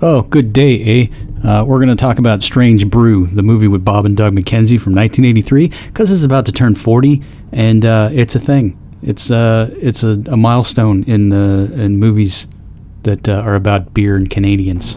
Oh, good day, eh? Uh, we're going to talk about Strange Brew, the movie with Bob and Doug McKenzie from 1983, because it's about to turn 40, and uh, it's a thing. It's uh, it's a, a milestone in the in movies that uh, are about beer and Canadians.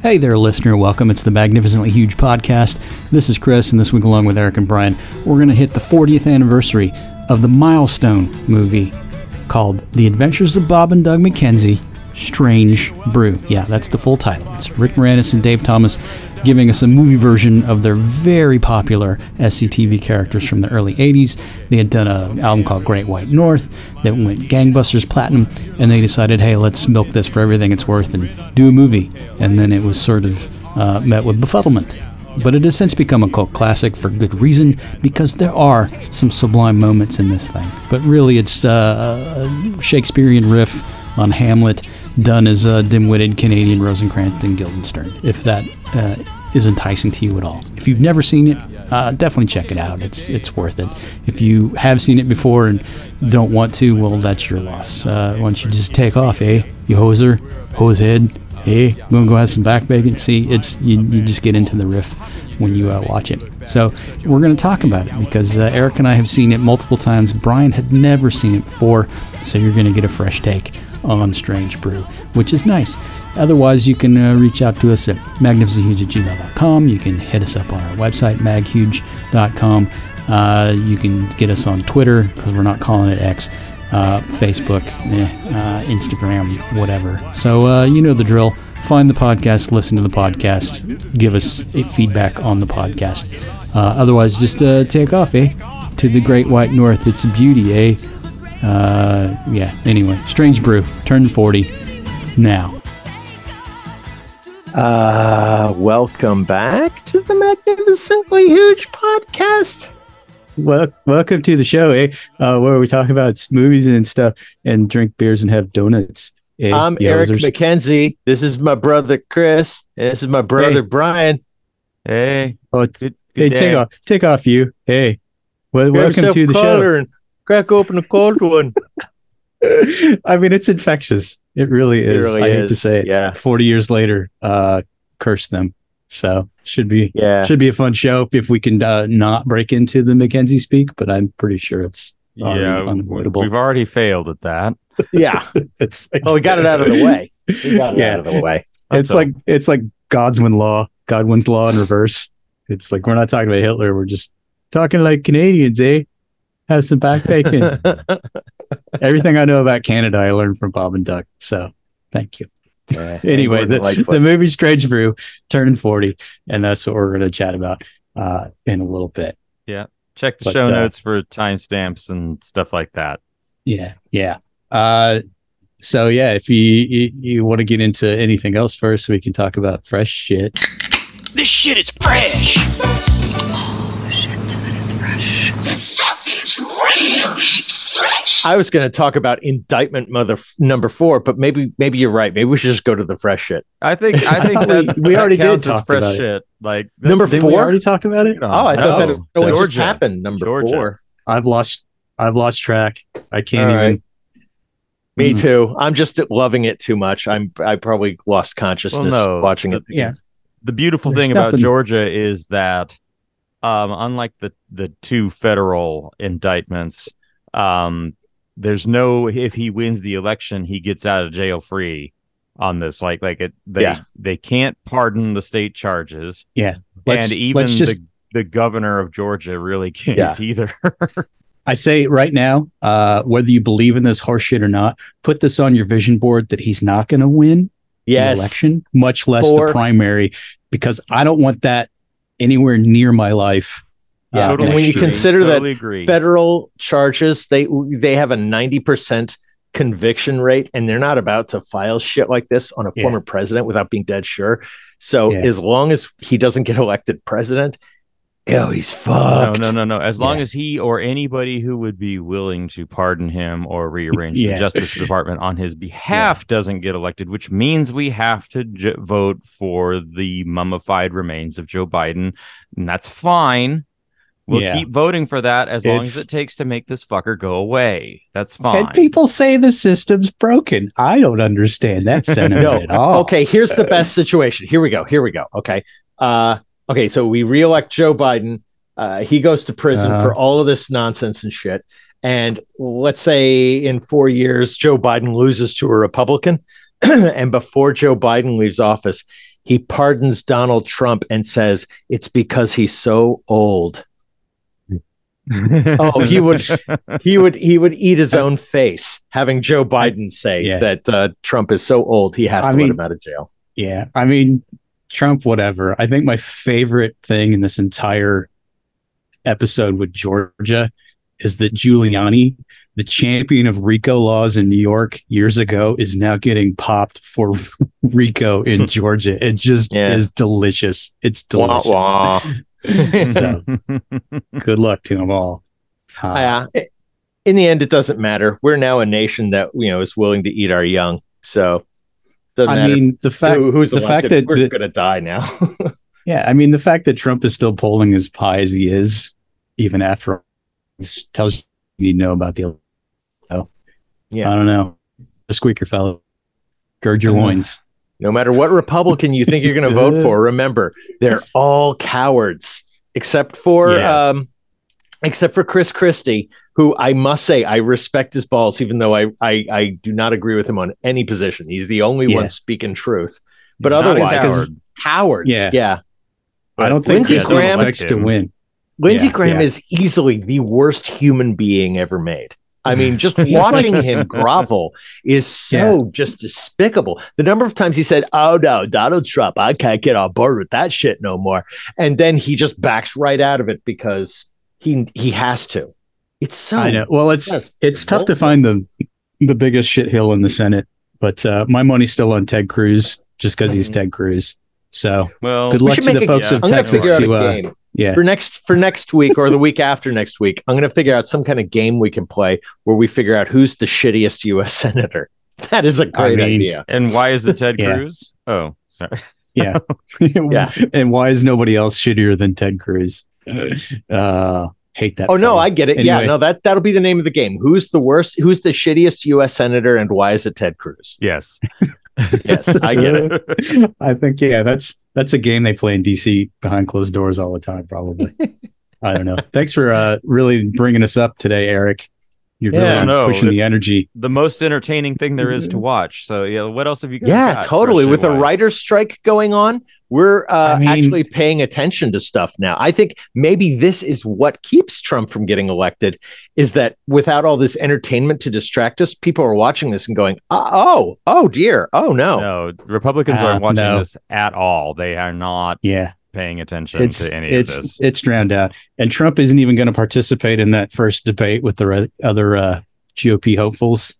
Hey there, listener. Welcome. It's the Magnificently Huge Podcast. This is Chris, and this week, along with Eric and Brian, we're going to hit the 40th anniversary of the milestone movie called The Adventures of Bob and Doug McKenzie Strange Brew. Yeah, that's the full title. It's Rick Moranis and Dave Thomas giving us a movie version of their very popular SCTV characters from the early 80s. They had done an album called Great White North that went gangbusters platinum, and they decided, hey, let's milk this for everything it's worth and do a movie. And then it was sort of uh, met with befuddlement. But it has since become a cult classic for good reason because there are some sublime moments in this thing. But really, it's uh, a Shakespearean riff on Hamlet done as a dim-witted Canadian Rosencrantz and Guildenstern, if that uh, is enticing to you at all. If you've never seen it, uh, definitely check it out. It's it's worth it. If you have seen it before and don't want to, well, that's your loss. Uh, why don't you just take off, eh? You hoser, hose head, hey, gonna go have some back bacon. See, it's you, you just get into the riff when you uh, watch it. So we're going to talk about it because uh, Eric and I have seen it multiple times. Brian had never seen it before, so you're going to get a fresh take on Strange Brew, which is nice. Otherwise, you can uh, reach out to us at magnificenthuge at gmail.com. You can hit us up on our website, maghuge.com. Uh, you can get us on Twitter because we're not calling it X, uh, Facebook, eh, uh, Instagram, whatever. So uh, you know the drill. Find the podcast, listen to the podcast, give us a feedback on the podcast. Uh, otherwise, just take off, eh? To the Great White North. It's a beauty, eh? Uh, yeah. Anyway, Strange Brew, turned 40 now. Uh, welcome back to the Magnificently Huge podcast. Well, welcome to the show, eh? Uh, where we talk about movies and stuff and drink beers and have donuts. Eh? I'm Eric McKenzie. This is my brother Chris. And this is my brother Hey. Brian. Hey, Oh, good, hey, good take off, take off, you. Hey, well, welcome to the show. And crack open a cold one. I mean, it's infectious. It really It is. really I hate to say it. yeah. 40 years later, uh, curse them. So should be Yeah. should be a fun show if, if we can uh, not break into the McKenzie speak, but I'm pretty sure it's already Yeah, unavoidable. we've already failed at that. Yeah. it's Well, we got it out of the way. We got it Yeah. out of the way. it's So- like it's like Godwin law, Godwin's law in reverse. It's like we're not talking about Hitler, we're just talking like Canadians, eh? Have some back bacon. Everything I know about Canada, I learned from Bob and Doug. So thank you. Yeah. anyway, the, Lightfoot. the movie Strange Brew turning 40, and that's what we're going to chat about uh, in a little bit. Yeah. Check the But, show uh, notes for timestamps and stuff like that. Yeah, yeah. Uh, so yeah, if you you, you want to get into anything else first, we can talk about fresh shit. This shit is fresh. Oh shit, that is fresh. Stuff is really fresh. I was going to talk about indictment mother number four, but maybe maybe you're right. Maybe we should just go to the fresh shit. I think I I think thought that we- we that already did counts as talk fresh about it. shit. Like that- Number four? we already talk about it? Oh, I thought that No. it, it just Georgia. happened. Number Georgia. four. I've lost I've lost track. I can't All right. even. Me Mm. too. I'm just loving it too much. I'm I probably lost consciousness no, watching the- it. Yeah, the beautiful There's thing about Georgia is that, um, unlike the the two federal indictments, um, there's no if he wins the election, he gets out of jail free on this. Like like it, they Yeah. they can't pardon the state charges, Let's- and even just- the the governor of Georgia really can't Yeah. either. I say right now, uh, whether you believe in this horseshit or not, put this on your vision board that he's not going to win the election, much less For- the primary, because I don't want that anywhere near my life. Yeah, uh, Totally when you next year. consider that agree. Federal charges, they they have a 90% conviction rate, and they're not about to file shit like this on a Yeah. former president without being dead sure. So Yeah. as long as he doesn't get elected president, oh, he's No, fucked. no, no, no. no. As long Yeah. as he or anybody who would be willing to pardon him or rearrange Yeah. the Justice Department on his behalf doesn't get elected, which means we have to j- vote for the mummified remains of Joe Biden. And that's fine. We'll Yeah. keep voting for that as long as it takes to make this fucker go away. That's fine. And people say the system's broken. I don't understand that sentiment No. at all. Okay, here's the best situation. Here we go. Here we go. Okay. Uh, okay, so we reelect Joe Biden. Uh, he goes to prison Uh-huh. for all of this nonsense and shit. And let's say in four years, Joe Biden loses to a Republican. and before Joe Biden leaves office, he pardons Donald Trump and says it's because he's so old. Oh, he would he would he would eat his own face having Joe Biden say Yeah. that uh, Trump is so old he has I to mean- let him out of jail. Yeah. I mean, Trump, whatever. I think my favorite thing in this entire episode with Georgia is that Giuliani, the champion of RICO laws in New York years ago, is now getting popped for RICO in Georgia. It just Yeah. is delicious. It's delicious. wah. So good luck to them all. Uh, yeah. in the end, it doesn't matter. We're now a nation that you know is willing to eat our young. So doesn't I matter mean, the fact who, who's the fact that we're the- gonna die now. Yeah, I mean the fact that Trump is still polling as high as he is, even after this tells you you know about the. Oh, Yeah. I don't know. The squeaker fellow, gird your loins. no matter what Republican you think you're going to vote for, remember they're all cowards, except for Yes. um, except for Chris Christie, who I must say I respect his balls, even though I I, I do not agree with him on any position. He's the only Yeah. one speaking truth. But He's otherwise, coward. cowards. Yeah. yeah. I don't think Lindsey Graham- expects to win. Lindsey Yeah, Graham yeah. is easily the worst human being ever made. I mean, just watching him grovel is so just despicable. The number of times he said, Oh no, Donald Trump, I can't get on board with that shit no more. And then he just backs right out of it because he he has to. It's so I know. Well, it's just it's tough to find the the biggest shit hill in the Senate, but uh, my money's still on Ted Cruz just because he's Mhm. Ted Cruz. So well, good luck should to the a- folks yeah. of I'm Texas to uh, yeah. for next for next week or the week after next week. I'm gonna figure out some kind of game we can play where we figure out who's the shittiest US senator. That is a great mean, idea. and why is it Ted Yeah. Cruz? Oh, sorry. Yeah. Yeah. And why is nobody else shittier than Ted Cruz? Uh, hate that. Oh no. I get it. Yeah, no, that that'll be the name of the game. Who's the worst? Who's the shittiest U.S. senator, and why is it Ted Cruz? Yes. Yes, I get it. I think yeah, that's that's a game they play in DC behind closed doors all the time. Probably. I don't know. Thanks for uh, really bringing us up today, Eric. You're Yeah, really no, pushing the energy. the most entertaining thing there is to watch. So yeah, what else have you guys? Yeah, got totally. With a shit-wise? writer's strike going on, we're uh, I mean- actually paying attention to stuff now. I think maybe this is what keeps Trump from getting elected. Is that without all this entertainment to distract us, people are watching this and going, "Uh, "Oh, oh dear, oh no." No, Republicans Uh, aren't watching no. this at all. They are not Yeah, paying attention it's to any it's of this. it's drowned out, and Trump isn't even going to participate in that first debate with the re- other uh, GOP hopefuls.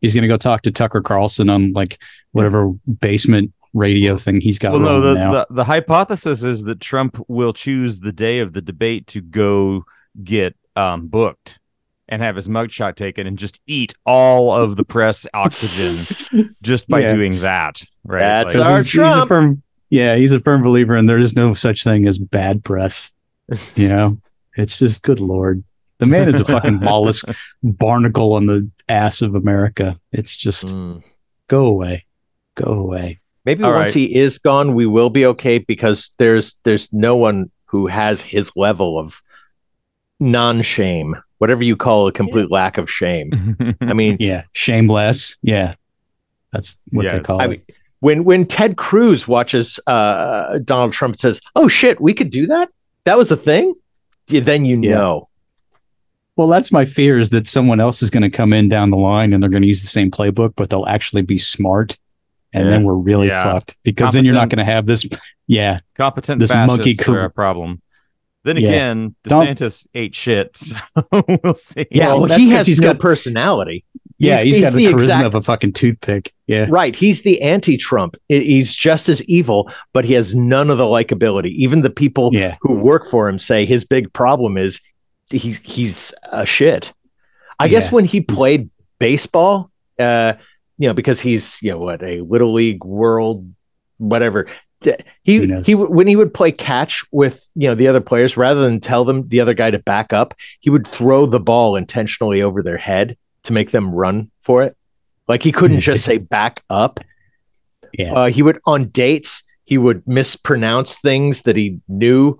He's going to go talk to Tucker Carlson on like whatever basement radio thing he's got well, no, the, now. the the hypothesis is that Trump will choose the day of the debate to go get um, booked and have his mugshot taken and just eat all of the press oxygen just by Yeah. doing that. Right? That's Like- our he's, he's a Trump. firm, yeah, he's a firm believer, and there is no such thing as bad press. You know, it's just good lord. The man is a fucking mollusk barnacle on the ass of America. It's just Mm. go away, go away. Maybe All once right. he is gone, we will be okay because there's there's no one who has his level of non-shame, whatever you call a complete lack of shame. I mean, Yeah, shameless. Yeah, that's what they Yes. call I it. mean, when when Ted Cruz watches uh, Donald Trump and says, "Oh shit, we could do that. That was a thing." Then you Yeah. know. Well, that's my fear is that someone else is going to come in down the line and they're going to use the same playbook, but they'll actually be smart. And then we're really Yeah. fucked because then you're not going to have this. Yeah. Competent This monkey are cor- a problem. Then Yeah. again, Don't- DeSantis ate shit, so we'll see. Yeah, Well, well, that's he 'cause has he's no got- personality. Yeah, He's- he's he's got the the charisma exact- of a fucking toothpick. Yeah. Right. He's the anti Trump. He's just as evil, but he has none of the likability. Even the people Yeah. who work for him say his big problem is he, he's a shit. I guess when he played baseball, uh, you know, because he's, you know, what, a little league world, whatever. He, he when he would play catch with you know the other players rather than tell them the other guy to back up he would throw the ball intentionally over their head to make them run for it. Like he couldn't just say back up. Yeah. uh, he would on dates he would mispronounce things that he knew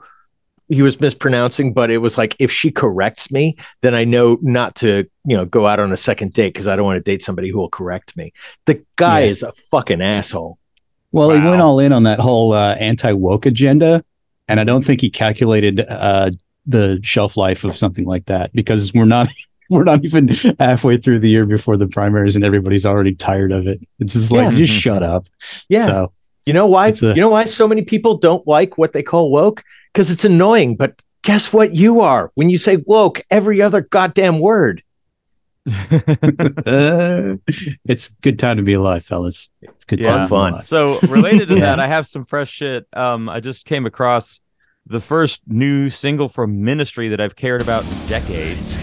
he was mispronouncing but it was like if she corrects me then i know not to you know go out on a second date because i don't want to date somebody who will correct me. The guy Yeah. is a fucking asshole. Well, he went all in on that whole uh, anti woke agenda, and I don't think he calculated uh, the shelf life of something like that because we're not we're not even halfway through the year before the primaries, and everybody's already tired of it. It's just like Yeah. just shut up. yeah So You know why? A- you know why so many people don't like what they call woke? Because it's annoying. But guess what? You are when you say woke every other goddamn word. it's good time to be alive, fellas. It's good Yeah. time. to be Fun. So related to Yeah. that, I have some fresh shit. Um, I just came across the first new single from Ministry that I've cared about in decades.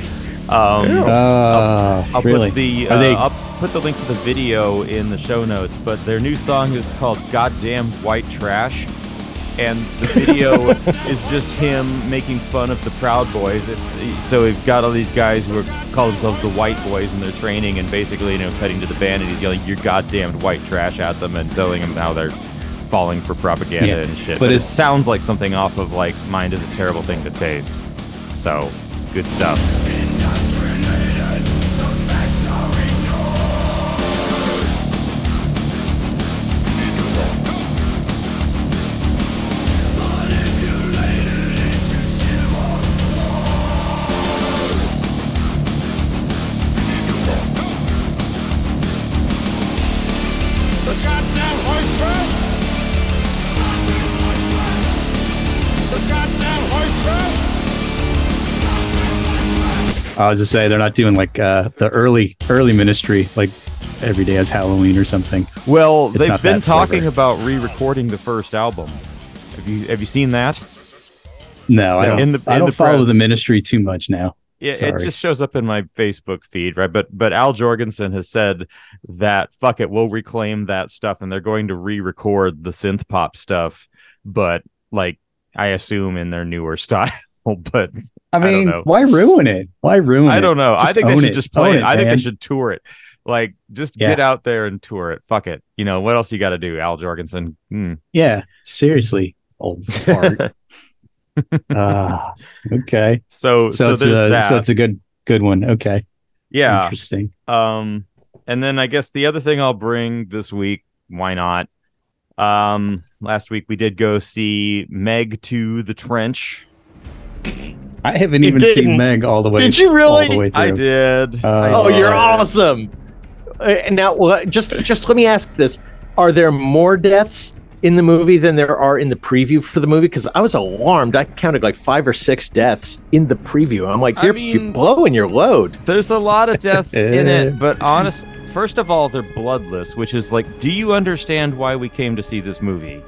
Um, Uh, I'll really? put the uh, they- I'll put the link to the video in the show notes. But their new song is called "Goddamn White Trash," and the video is just him making fun of the Proud Boys. It's so we've got all these guys who are call themselves the White Boys in their training, and basically, you know, cutting to the band, and he's yelling "You're goddamn white trash" at them and telling them how they're falling for propaganda Yeah, and shit. but But, it sounds like something off of like "Mind is a Terrible Thing to Taste." So it's good stuff. I was to say they're not doing like uh, the early early ministry, like every day as Halloween or something. Well, It's they've been talking flavor. about re-recording the first album. Have you have you seen that? No, I don't. In the- I in don't the follow press. the ministry too much now. Yeah, it just shows up in my Facebook feed, right? But but Al Jourgensen has said that fuck it, we'll reclaim that stuff, and they're going to re-record the synth pop stuff, but like I assume in their newer style. but I mean, know. why ruin it? Why ruin it? I don't know. I think they should it. just play Own it. I think man. they should tour it. Like, just Yeah. get out there and tour it. Fuck it. You know what else you got to do, Al Jourgensen? Hmm. Yeah, seriously, old fart. Ah, okay. So So, so, it's there's a that. so it's a good good one. Okay, yeah. interesting. Um, and then I guess the other thing I'll bring this week, why not? Um, last week we did go see Meg 2: The Trench. I haven't You even seen didn't. Meg all the way. Did you really? All the way through. I did. Uh, Oh, you're awesome. Uh, And now, well, just just let me ask this: Are there more deaths in the movie than there are in the preview for the movie? Because I was alarmed. I counted like five or six deaths in the preview. I'm like, you're, mean- you're blowing your load. There's a lot of deaths in it, but honest, first of all, they're bloodless, which is like, do you understand why we came to see this movie?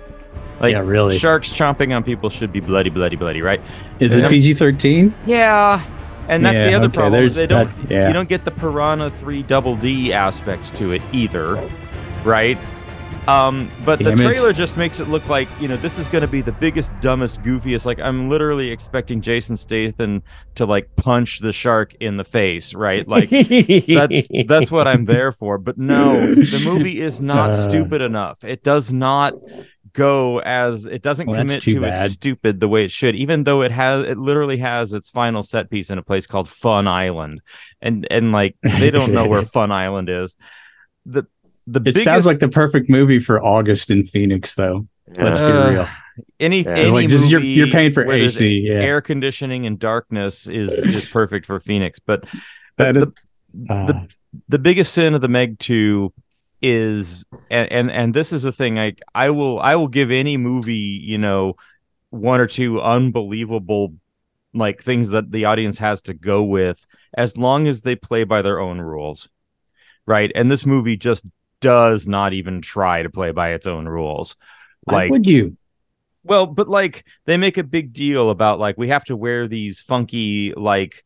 Like, Yeah, really. Sharks chomping on people should be bloody, bloody, bloody, right? Is it Um, PG thirteen? Yeah, and that's the other okay, problem. They don't. yeah. You don't get the Piranha Three Double D aspect to it either, right? Um, but the Damn it. trailer just makes it look like you know this is going to be the biggest, dumbest, goofiest. Like I'm literally expecting Jason Statham to like punch the shark in the face, right? Like that's that's what I'm there for. But no, the movie is not Uh. stupid enough. It does not go as it doesn't Well, commit to bad. its stupid the way it should, even though it has it literally has its final set piece in a place called Fun Island. And and like they don't know where Fun Island is. The the It biggest sounds like the perfect movie for August in Phoenix, though. Let's be Uh, real. any, Yeah. any Like, just you're- movie you're paying for AC, yeah. air conditioning and darkness is is perfect for Phoenix. But That the, is- the, Uh, the the biggest sin of the Meg 2 is and, and and this is the thing I I will I will give any movie, you know, one or two unbelievable like things that the audience has to go with as long as they play by their own rules. right? And this movie just does not even try to play by its own rules. Why Like would you? well, but like they make a big deal about like we have to wear these funky like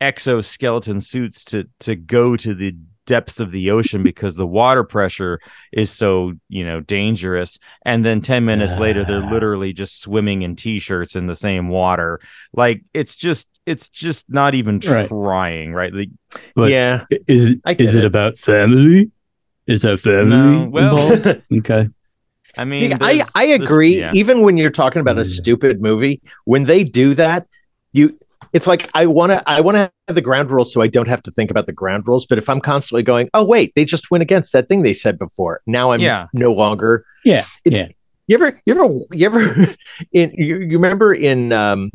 exoskeleton suits to to go to the depths of the ocean because the water pressure is so, you know, dangerous. And then 10 minutes later they're literally just swimming in t-shirts in the same water. Like it's just it's just not even Right. trying, right? Like But- yeah. Is I is it, it. about family? Is that family No, well- involved? okay. I mean See, I, I there's- agree. yeah. Even when you're talking about a stupid movie, when they do that, you it's like I want to I want to have the ground rules so I don't have to think about the ground rules. But if I'm constantly going, oh wait, they just went against that thing they said before. Now I'm Yeah. no longer. Yeah. It- yeah. You ever you ever you ever in you, you remember in um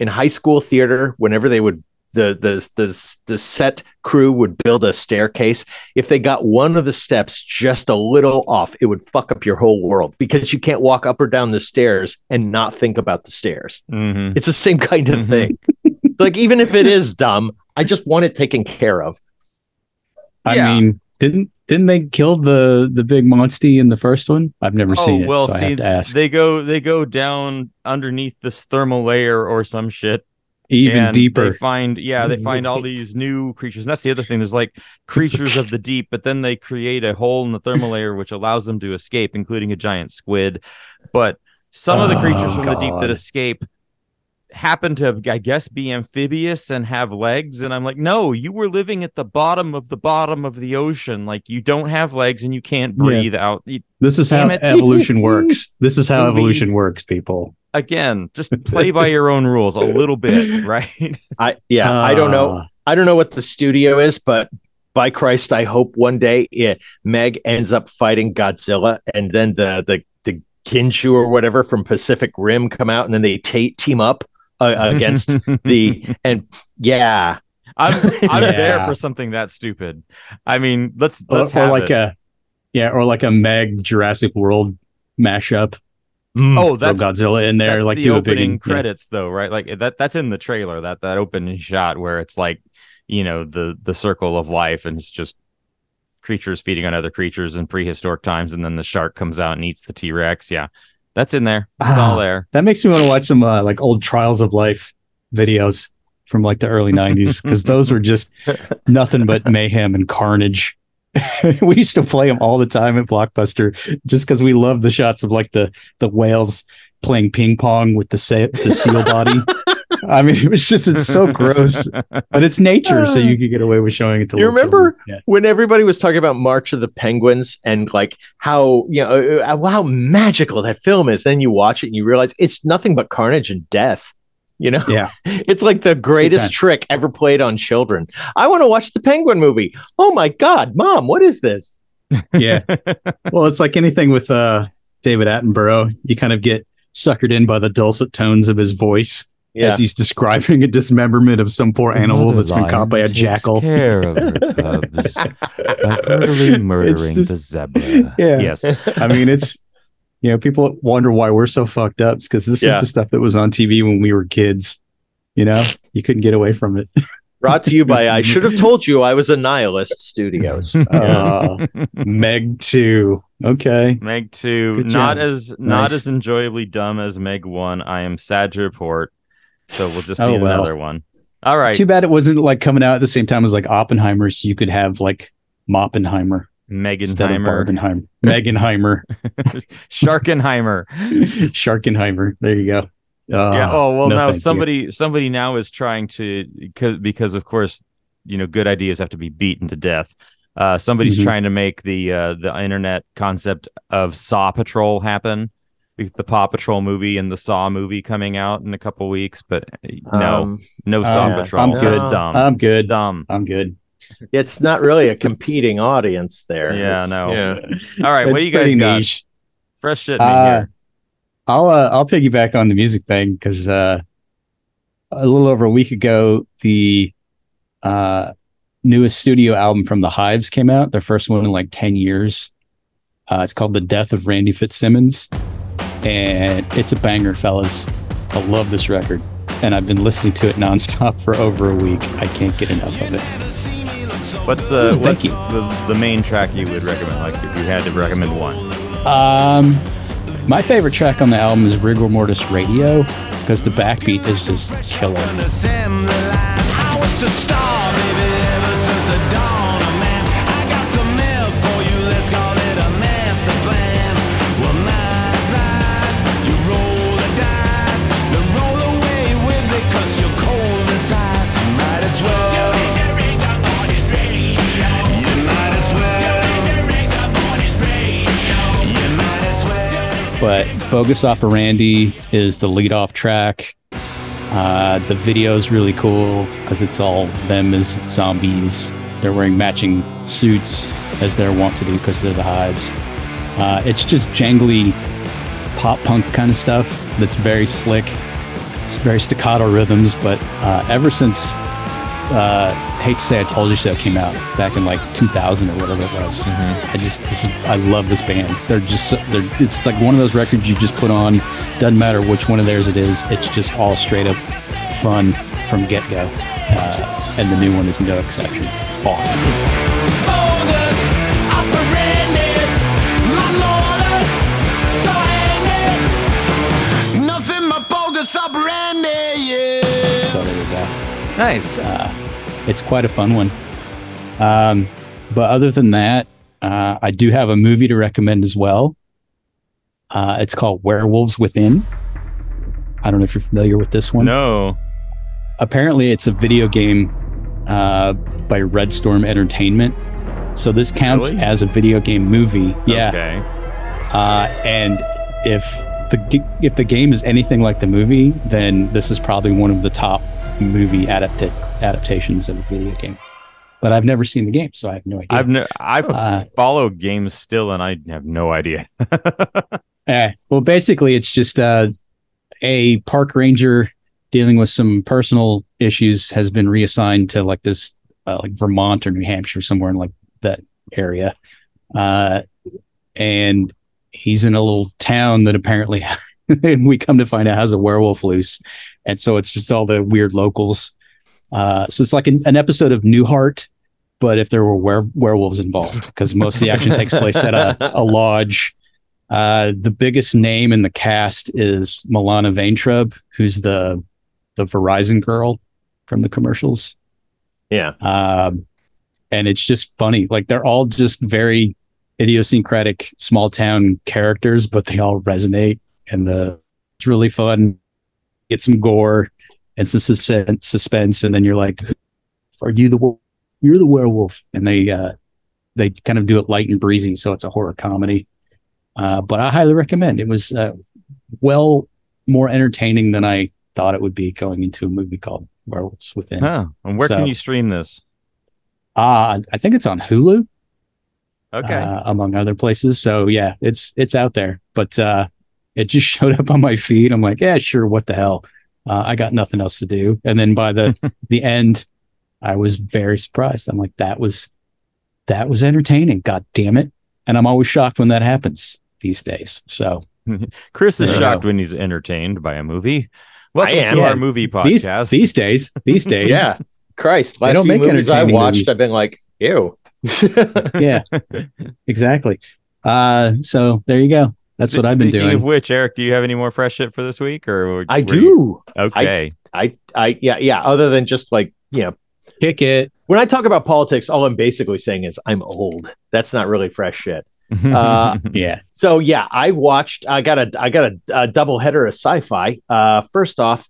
in high school theater whenever they would the the the the set crew would build a staircase if they got one of the steps just a little off it would fuck up your whole world because you can't walk up or down the stairs and not think about the stairs Mhm. it's the same kind of Mhm. thing like even if it is dumb i just want it taken care of I Yeah. mean, didn't didn't they kill the the big monster in the first one? I've never Oh, seen it, well, so I have to ask. they go they go down underneath this thermal layer or some shit Even and deeper. They find yeah, they find all these new creatures. And that's the other thing. There's like creatures of the deep, but then they create a hole in the thermal layer which allows them to escape, including a giant squid. But some of the oh, creatures Oh, from the deep that escape happen to I guess be amphibious and have legs and I'm like no you were living at the bottom of the bottom of the ocean like you don't have legs and you can't Yeah. breathe out You- This is how it. evolution works. This is how evolution works, people. Again just play by your own rules a little bit right i yeah i don't know Ah, i don't know what the studio is but by christ i hope one day yeah, meg ends up fighting godzilla and then the the the kaiju or whatever from pacific rim come out and then they ta- team up uh, against the and yeah I'm I'm there for something that stupid. I mean, let's let's or have like it. a yeah, or like a Meg Jurassic World mashup. Oh, that's Godzilla in there, like the do big opening yeah. credits though, right? Like that that's in the trailer. That that opening shot where it's like you know the the circle of life and it's just creatures feeding on other creatures in prehistoric times, and then the shark comes out and eats the T Rex. Yeah, that's in there. It's all Ah. there. That makes me want to watch some uh, like old Trials of Life videos from like the early 90s because those were just nothing but mayhem and carnage. we used to play them all the time at Blockbuster just because we loved the shots of like the the whales playing ping pong with the sa- the seal body. I mean, it was just it's so gross, but it's nature, so you could get away with showing it to. You remember children. when everybody was talking about March of the Penguins and like how you know uh, how magical that film is, then you watch it and you realize it's nothing but carnage and death. You know, Yeah. it's like the greatest trick ever played on children. I want to watch the Penguin movie. Oh my god, mom, what is this? Yeah. well, it's like anything with uh David Attenborough. You kind of get suckered in by the dulcet tones of his voice as he's describing a dismemberment of some poor animal that's been caught by a jackal. care of her cubs by brutally murdering just- the zebra. Yeah. Yes. I mean, it's you know, people wonder why we're so fucked up because this Yeah. is the stuff that was on TV when we were kids. You know, you couldn't get away from it. Brought to you by I should have told you I was a nihilist studios. Uh, Meg 2. Okay. Meg 2 Good not job. as not as enjoyably dumb as Meg 1. I am sad to report. So we'll just Oh, well. another one. All right. Too bad it wasn't like coming out at the same time as like Oppenheimer, so you could have like Moppenheimer instead of Meganheimer. Barbenheimer. Meganheimer. Sharkenheimer. Sharkenheimer. There you go. Uh, yeah. Oh well, no, now thank you. somebody somebody now is trying to because because of course you know good ideas have to be beaten to death. Uh, somebody's Mhm. trying to make the uh, the internet concept of Saw Patrol happen. With The Paw Patrol movie and the Saw movie coming out in a couple weeks, but uh, no, Um, no Saw uh, Patrol. I'm That's good. dumb. I'm good. dumb. I'm good. It's not really a competing audience there. Yeah, It's- no. yeah. All right, what It's do you guys pretty got? niche. Fresh shit in Uh, here. I'll uh, I'll piggyback on the music thing because uh, a little over a week ago, the uh, newest studio album from the Hives came out. Their first one in like ten years. Uh, it's called "The Death of Randy Fitzsimmons," and it's a banger, fellas. I love this record, and I've been listening to it nonstop for over a week. I can't get enough of it. What's the thank what's the, the main track you would recommend? Like if you had to recommend one. Um, my favorite track on the album is Rigor Mortis Radio because the backbeat is just killer. But Bogus Operandi is the lead off track. Uh, the video is really cool because it's all them as zombies. They're wearing matching suits as they're wont to do because they're the hives. Uh, it's just jangly pop punk kind of stuff that's very slick. It's very staccato rhythms, but uh, ever since uh, Hate to Say I Told You So came out back in like 2000 or whatever it was, I just this is, I love this band. They're just they're it's like one of those records you just put on. Doesn't matter which one of theirs it is. It's just all straight up fun from get go, uh, and the new one is no exception. It's awesome. Bogus operandi, so handy. Nothing but bogus operandi, yeah. So there you go. Nice. It's quite a fun one. Um, but other than that, uh, I do have a movie to recommend as well. Uh, it's called Werewolves Within. I don't know if you're familiar with this one. no. Apparently, it's a video game uh, by Red Storm Entertainment. So this counts Really? as a video game movie. Yeah. Okay. Uh, and if the if the game is anything like the movie, then this is probably one of the top movie adapta- adaptations of a video game. But I've never seen the game, so I have no idea. I've no, I've Uh, followed games still, and I have no idea. Eh, well, basically, it's just uh, a park ranger dealing with some personal issues has been reassigned to like this, uh, like Vermont or New Hampshire, somewhere in like that area, uh, and he's in a little town that apparently we come to find out has a werewolf loose, and so it's just all the weird locals. Uh, so it's like an, an episode of Newhart, but if there were were- werewolves involved, because most of the action takes place at a, a lodge. Uh, the biggest name in the cast is Milana Vaintrub, who's the the Verizon girl from the commercials. Yeah. Um, and it's just funny. Like they're all just very idiosyncratic small town characters, but they all resonate. And the it's really fun. Get some gore and some sus- suspense, and then you're like, "Are you the you're the werewolf?" And they uh, they kind of do it light and breezy, so it's a horror comedy. Uh, but I highly recommend. It was uh, well more entertaining than I thought it would be going into a movie called Werewolves Within. Huh. And where So- can you stream this? Uh, I think it's on Hulu, Okay. uh, among other places. So yeah, it's it's out there. But uh, it just showed up on my feed. I'm like, yeah, sure, what the hell? Uh, I got nothing else to do. And then by the the end, I was very surprised. I'm like, that was that was entertaining. God damn it! And I'm always shocked when that happens these days. So Chris is Yeah. shocked when he's entertained by a movie. Welcome am. to Yeah. our movie podcast. these days, these days, Yeah. Christ. Last don't few make movies I watched, movies. I've been like, ew. yeah, exactly. Uh, so there you go. That's what I've been Speaking doing. of which, Eric, do you have any more fresh shit for this week? Or I were you- do. Okay. I, I, yeah, yeah. Other than just like, you know, Kick it. when I talk about politics, all I'm basically saying is I'm old. That's not really fresh shit. Uh, Yeah. So yeah, I watched. I got a. I got a, a double header of sci-fi. Uh, first off,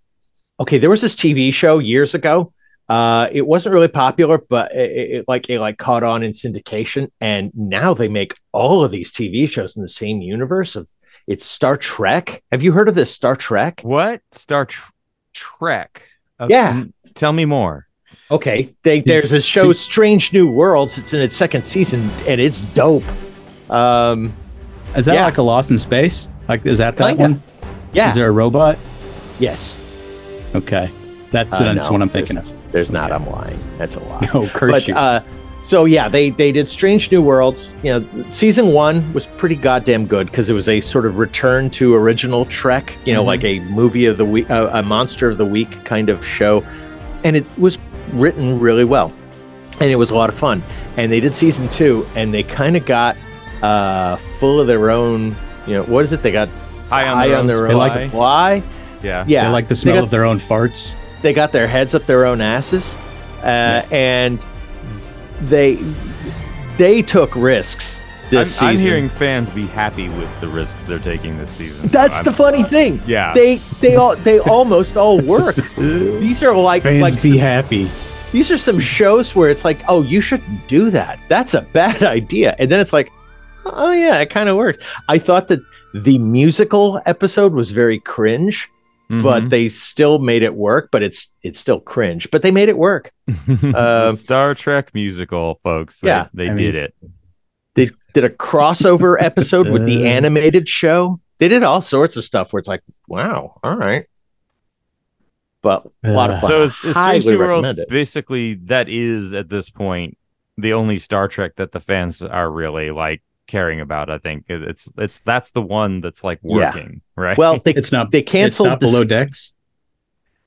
okay, there was this TV show years ago. Uh, it wasn't really popular, but it, it, like it like caught on in syndication, and now they make all of these TV shows in the same universe of. It's Star Trek. Have you heard of this Star Trek? what? Star tr- Trek. Yeah. Tell me more. Okay, they, there's a show, Strange New Worlds. It's in its second season, and it's dope. Um, Is that Yeah. like a Lost in Space? Like, is that that Kinda. one? yeah, Is there a robot? yes. Okay, that's Uh, that's no, what I'm thinking of. There's not. I'm lying. That's a lie. Oh, curse but you! uh, so yeah, they they did Strange New Worlds. You know, season one was pretty goddamn good because it was a sort of return to original Trek. You know, Mhm. like a movie of the week, uh, a monster of the week kind of show, and it was written really well. and it was a lot of fun. And they did season two, and they kind of got uh, full of their own. You know, what is it? They got High on high their on own their supply. own supply. Yeah. Yeah, They like the They smell got- of their own farts. They got their heads up their own asses uh, and they they took risks I'm, this I'm hearing fans be happy with the risks they're taking this season. that's I'm- the funny thing. Yeah. they they all they almost all work. These are like Fans like be happy. these are some shows where it's like oh you shouldn't do that. That's a bad idea. And then it's like oh yeah it kind of worked. I thought that the musical episode was very cringe but Mhm. they still made it work but it's it's still cringe but they made it work the um, Star Trek musical, folks. They, Yeah, they I did mean- it. they did a crossover episode with the Uh. animated show. They did all sorts of stuff where it's like, wow, all right. But a lot of Uh, fun. So is, is Highly Strange New Worlds recommend it. basically that is at this point the only Star Trek that the fans are really like caring about. I think it's it's that's the one that's like Yeah. working, right? Well, they It's not. they It's canceled not this- below decks.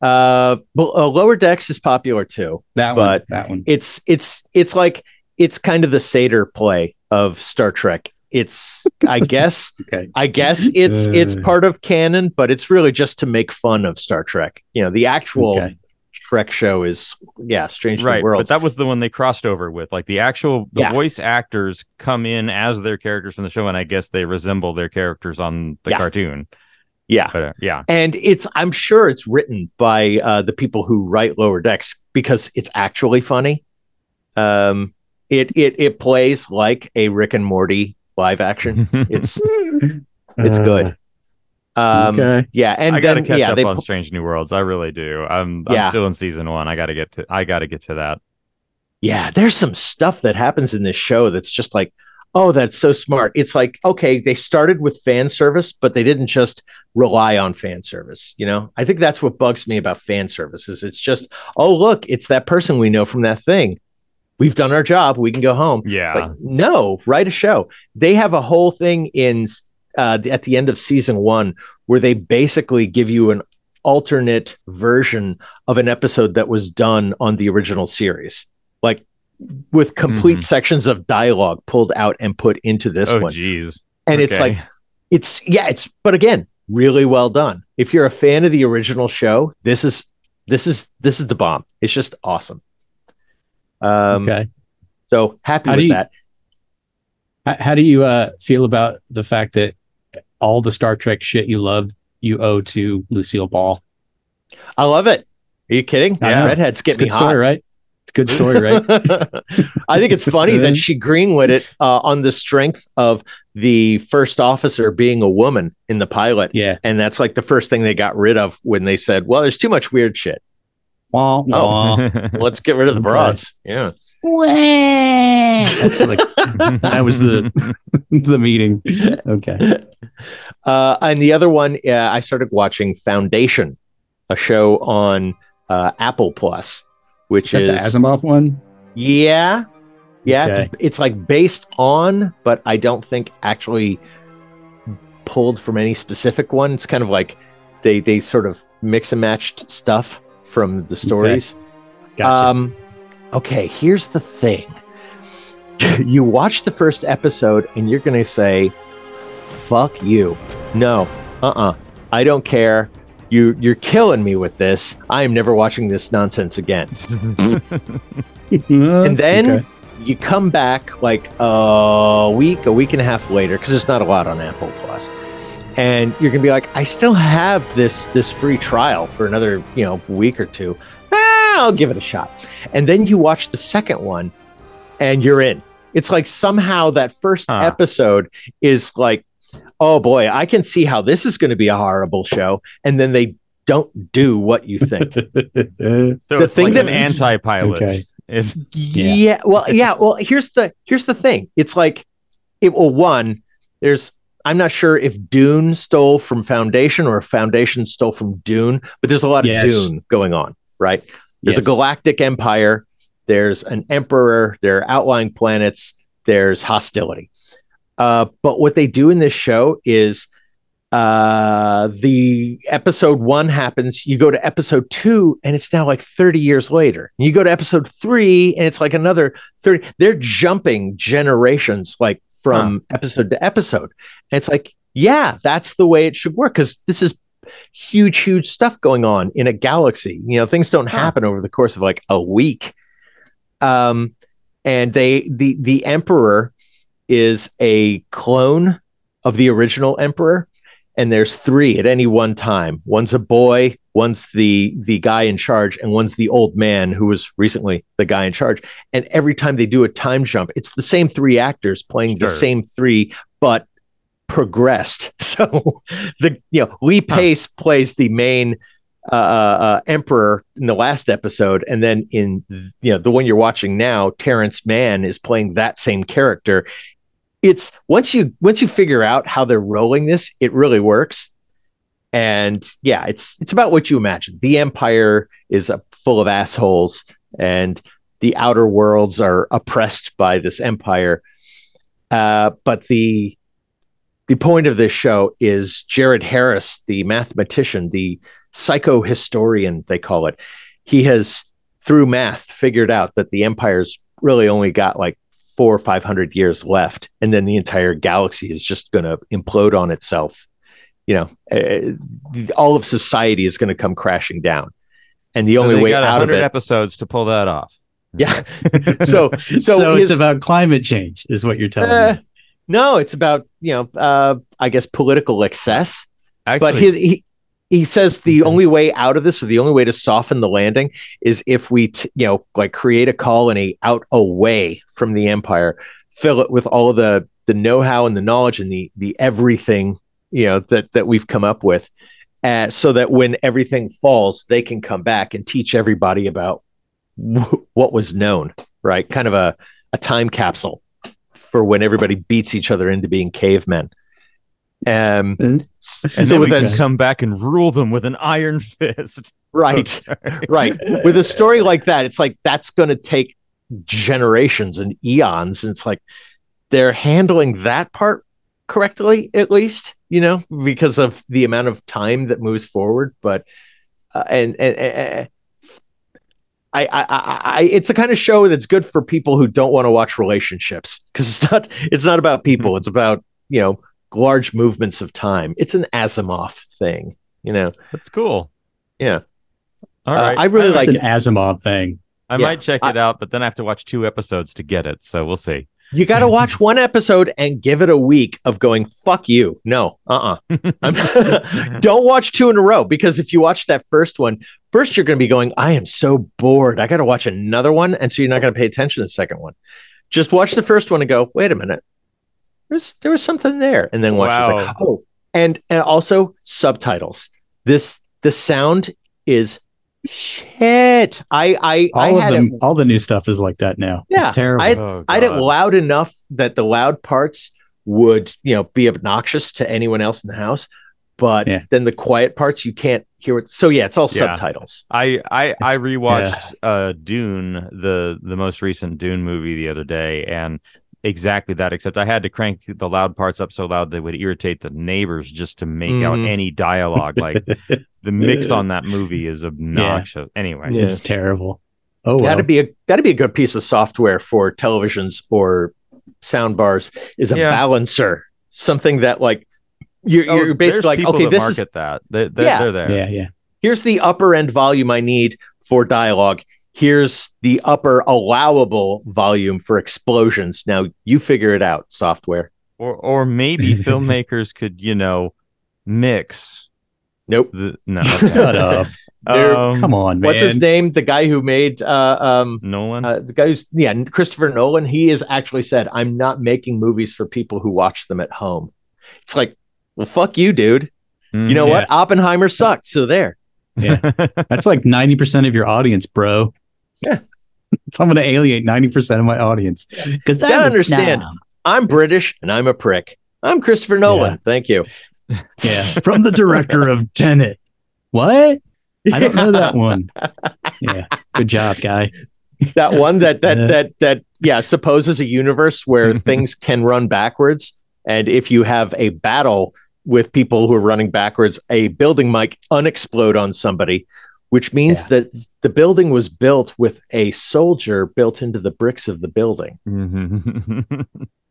uh, but, uh, Lower Decks is popular too. That but- one. That one. It's it's it's like it's kind of the satyr play of Star Trek. It's I guess Okay. I guess it's it's Uh. part of canon, but it's really just to make fun of Star Trek. You know, the actual Okay. Trek show is yeah, Strange New right, but that was the one they crossed over with. Like the actual the Yeah. voice actors come in as their characters from the show, and I guess they resemble their characters on the Yeah. cartoon. yeah. But uh, yeah, and it's i'm sure it's written by uh, the people who write lower decks because it's actually funny um it it it plays like a rick and morty live action it's it's good um okay. yeah and I gotta then, catch yeah up they on pu- Strange New Worlds. I really do. I'm Yeah. I'm still in season one. I gotta get to I gotta get to that. yeah there's some stuff that happens in this show that's just like oh that's so smart it's like okay they started with fan service but they didn't just rely on fan service you know i think that's what bugs me about fan service is it's just oh look it's that person we know from that thing we've done our job we can go home Yeah. It's like, no, write a show. They have a whole thing in uh, at the end of season one where they basically give you an alternate version of an episode that was done on the original series, like with complete Mhm. sections of dialogue pulled out and put into this oh one. geez. And it's like, it's yeah, it's but again, really well done. If you're a fan of the original show, this is this is this is the bomb. It's just awesome. Um, okay. so happy How with do you- that. How, how do you uh, feel about the fact that all the Star Trek shit you love you owe to Lucille Ball? I love it. Are you kidding? Know. Redheads get It's me good story, hot. right? It's a good story, right? I think it's funny that she greenlit it uh, on the strength of the first officer being a woman in the pilot. yeah. And that's like the first thing they got rid of when they said, well, there's too much weird shit. Wah, wah. Let's get rid of the Okay. broads. Yeah. That's like that was the the meeting. Okay. Uh, and the other one, uh, I started watching Foundation, a show on uh, Apple Plus, which Is that is the Asimov one? Yeah. Yeah, Okay. it's, it's like based on, but I don't think actually pulled from any specific one. It's kind of like they they sort of mix and matched stuff from the stories. Gotcha. Um okay, here's the thing. you watch the first episode and you're going to say fuck you. No. Uh-uh. I don't care. You you're killing me with this. I am never watching this nonsense again and then Okay. you come back like a week, a week and a half later, because there's not a lot on Apple Plus, and you're gonna be like, I still have this this free trial for another you know week or two. Ah, I'll give it a shot. And then you watch the second one, and you're in. It's like somehow that first Huh. episode is like, oh boy, I can see how this is going to be a horrible show, and then they don't do what you think. so The it's thing like that- an anti-pilot. Okay. Is Yeah. Well, yeah. Well, here's the here's the thing. It's like it well, one, there's I'm not sure if Dune stole from Foundation or if Foundation stole from Dune, but there's a lot of Yes. Dune going on, right? There's a galactic empire, there's an emperor, there are outlying planets, there's hostility. Uh, but what they do in this show is uh the episode one happens you go to episode two and it's now like 30 years later you go to episode three and it's like another 30 they're jumping generations like from episode to episode. And it's like yeah that's the way it should work because this is huge huge stuff going on in a galaxy. You know things don't Huh. happen over the course of like a week. Um and they the the emperor is a clone of the original emperor and there's three at any one time. One's a boy one's the the guy in charge and one's the old man who was recently the guy in charge and every time they do a time jump it's the same three actors playing the same three but progressed so the you know lee Huh. pace plays the main uh, uh, emperor in the last episode, and then in you know the one you're watching now, Terrence Mann is playing that same character. It's once you once you figure out how they're rolling this, it really works. And yeah, it's it's about what you imagine. The Empire is full of assholes, and the outer worlds are oppressed by this empire. Uh, but the the point of this show is Jared Harris, the mathematician, the psychohistorian, they call it. He has, through math, figured out that the empire's really only got like four or five hundred years left, and then the entire galaxy is just going to implode on itself. You know, uh, all of society is going to come crashing down, and the So only they way got out of it. episodes to pull that off. yeah. so, so, So, his- it's about climate change, is what you're telling uh, me. no, it's about you know, uh, I guess political excess. Actually, but his he he says the Okay. only way out of this or the only way to soften the landing is if we t- you know like create a colony out away from the empire fill it with all of the the know-how and the knowledge and the the everything you know that that we've come up with uh, so that when everything falls they can come back and teach everybody about w- what was known right? Kind of a a time capsule for when everybody beats each other into being cavemen. Um and so we can that- come back and rule them with an iron fist. right. Right. With a story like that it's like that's going to take generations and eons and it's like they're handling that part correctly at least you know because of the amount of time that moves forward but uh, and, and, and I, I, I, I, it's a kind of show that's good for people who don't want to watch relationships because it's not, it's not about people. It's about you know large movements of time. It's an Asimov thing, you know. That's cool. Yeah, All right. Uh. I really It's like an it. Asimov thing. I yeah, might check I- it out, but then I have to watch two episodes to get it. So we'll see. You got to watch one episode and give it a week of going, fuck you. No, uh uh Don't watch two in a row because if you watch that first one, first you're going to be going, I am so bored. I got to watch another one. And so you're not going to pay attention to the second one. Just watch the first one and go, wait a minute. There's, there was something there. And then watch this, like, oh, and, and also subtitles. This, the sound is shit. I, I, I All of had them, it all the new stuff is like that now. Yeah, it's terrible. I- Oh, I had it loud enough that the loud parts would, you know, be obnoxious to anyone else in the house. But Yeah. then the quiet parts you can't hear it. So yeah, it's all Yeah. subtitles. I I I It's- rewatched uh Dune, the the most recent Dune movie the other day, and exactly that. Except I had to crank the loud parts up so loud they would irritate the neighbors just to make out Mhm. any dialogue. Like the mix on that movie is obnoxious. Anyway, Yeah. It's terrible. Oh, well. That'd be a that'd be a good piece of software for televisions or sound bars is a Yeah. balancer. Something that like you're, Oh, you're basically like, okay, that this is market that. They, they're, Yeah. they're there. yeah, yeah. here's the upper end volume I need for dialogue. Here's the upper allowable volume for explosions. Now you figure it out, software. Or or maybe filmmakers could you know mix Nope. the no. Shut up. They're- Um, Come on, man. What's his name? The guy who made uh, um, Nolan. uh, the guy who's yeah, Christopher Nolan. He has actually said, "I'm not making movies for people who watch them at home." It's like, well, fuck you, dude. Mm, You know Yeah. what? Oppenheimer sucked. So there. Yeah, that's like 90% of your audience, bro. Yeah. So I'm going to alienate 90% of my audience. Because gotta understand. I'm British and I'm a prick. I'm Christopher Nolan. Thank you. Yeah. From the director of Tenet. What? I don't know that one. Yeah. Good job, guy. that one that that Yeah. that that yeah supposes a universe where things can run backwards and if you have a battle with people who are running backwards, a building might unexplode on somebody, which means Yeah. that the building was built with a soldier built into the bricks of the building. Mhm.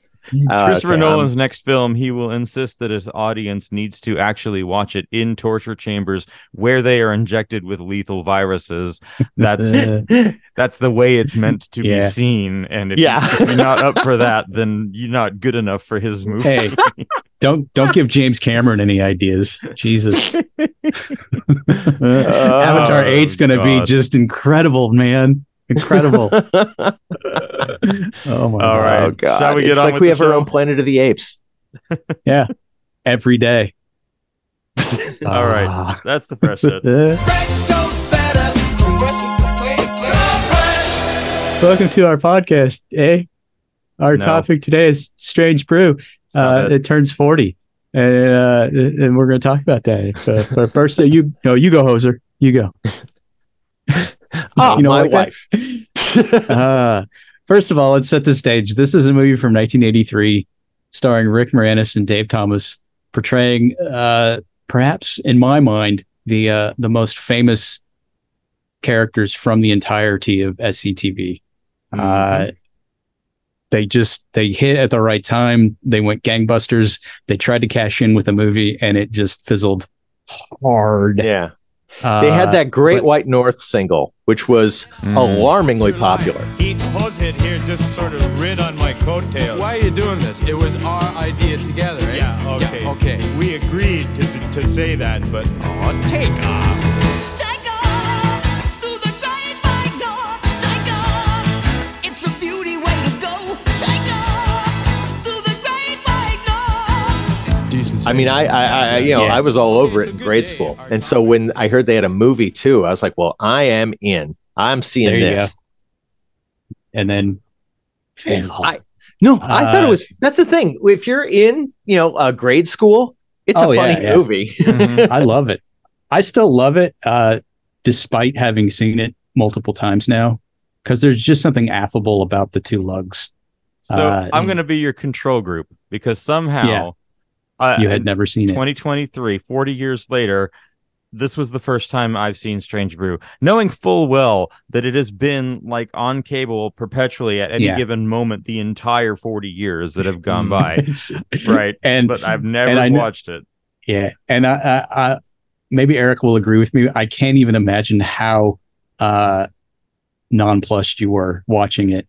Uh, Christopher okay, Nolan's next film, he will insist that his audience needs to actually watch it in torture chambers where they are injected with lethal viruses. That's um, that's the way it's meant to be seen. And if, Yeah. you, if you're not up for that, then you're not good enough for his movie. Hey, don't don't give James Cameron any ideas. Jesus. Avatar 8's going to be just incredible, man. Incredible. oh my All god. right. Oh god! Shall we get it's on like we the have our own Planet of the Apes. Yeah. Every day. All right. Ah. That's the fresh shit. Welcome to our podcast, eh? Our No. topic today is Strange Brew. Uh, it. it turns 40. And, uh, and we're going to talk about that. But, but first, uh, you no, you go, Hoser. You go. Oh, You know my what? wife. uh, first of all, let's set the stage. This is a movie from 1983 starring Rick Moranis and Dave Thomas portraying uh, perhaps in my mind the uh, the most famous characters from the entirety of SCTV. Uh, they just they hit at the right time. They went gangbusters. They tried to cash in with a movie and it just fizzled hard. yeah, Uh, they had that Great but- White North single, which was Mm. alarmingly popular. Heat Hosehead here just sort of rid on my coattails. Why are you doing this? It was our idea together, eh? Yeah, okay. okay. We agreed to, to say that, but oh, take off. I mean, I, I, I you know, Yeah. I was all over it in grade school, and so when I heard they had a movie too, I was like, well, I am in. I'm seeing There you this. and then And. I no, I thought it Uh, was. That's the thing. If you're in, you know, a grade school, it's Oh, a funny yeah. movie. Mhm. I love it. I still love it, uh, despite having seen it multiple times now, because there's just something affable about the two lugs. So Uh, I'm going to be your control group because somehow Yeah. Uh, You had never seen it. 2023, 40 years later, this was the first time I've seen Strange Brew, knowing full well that it has been like on cable perpetually at any Yeah. given moment the entire 40 years that have gone by. Right. And But I've never and I know- watched it. yeah, and I, I, I, maybe Eric will agree with me. I can't even imagine how uh, nonplussed you were watching it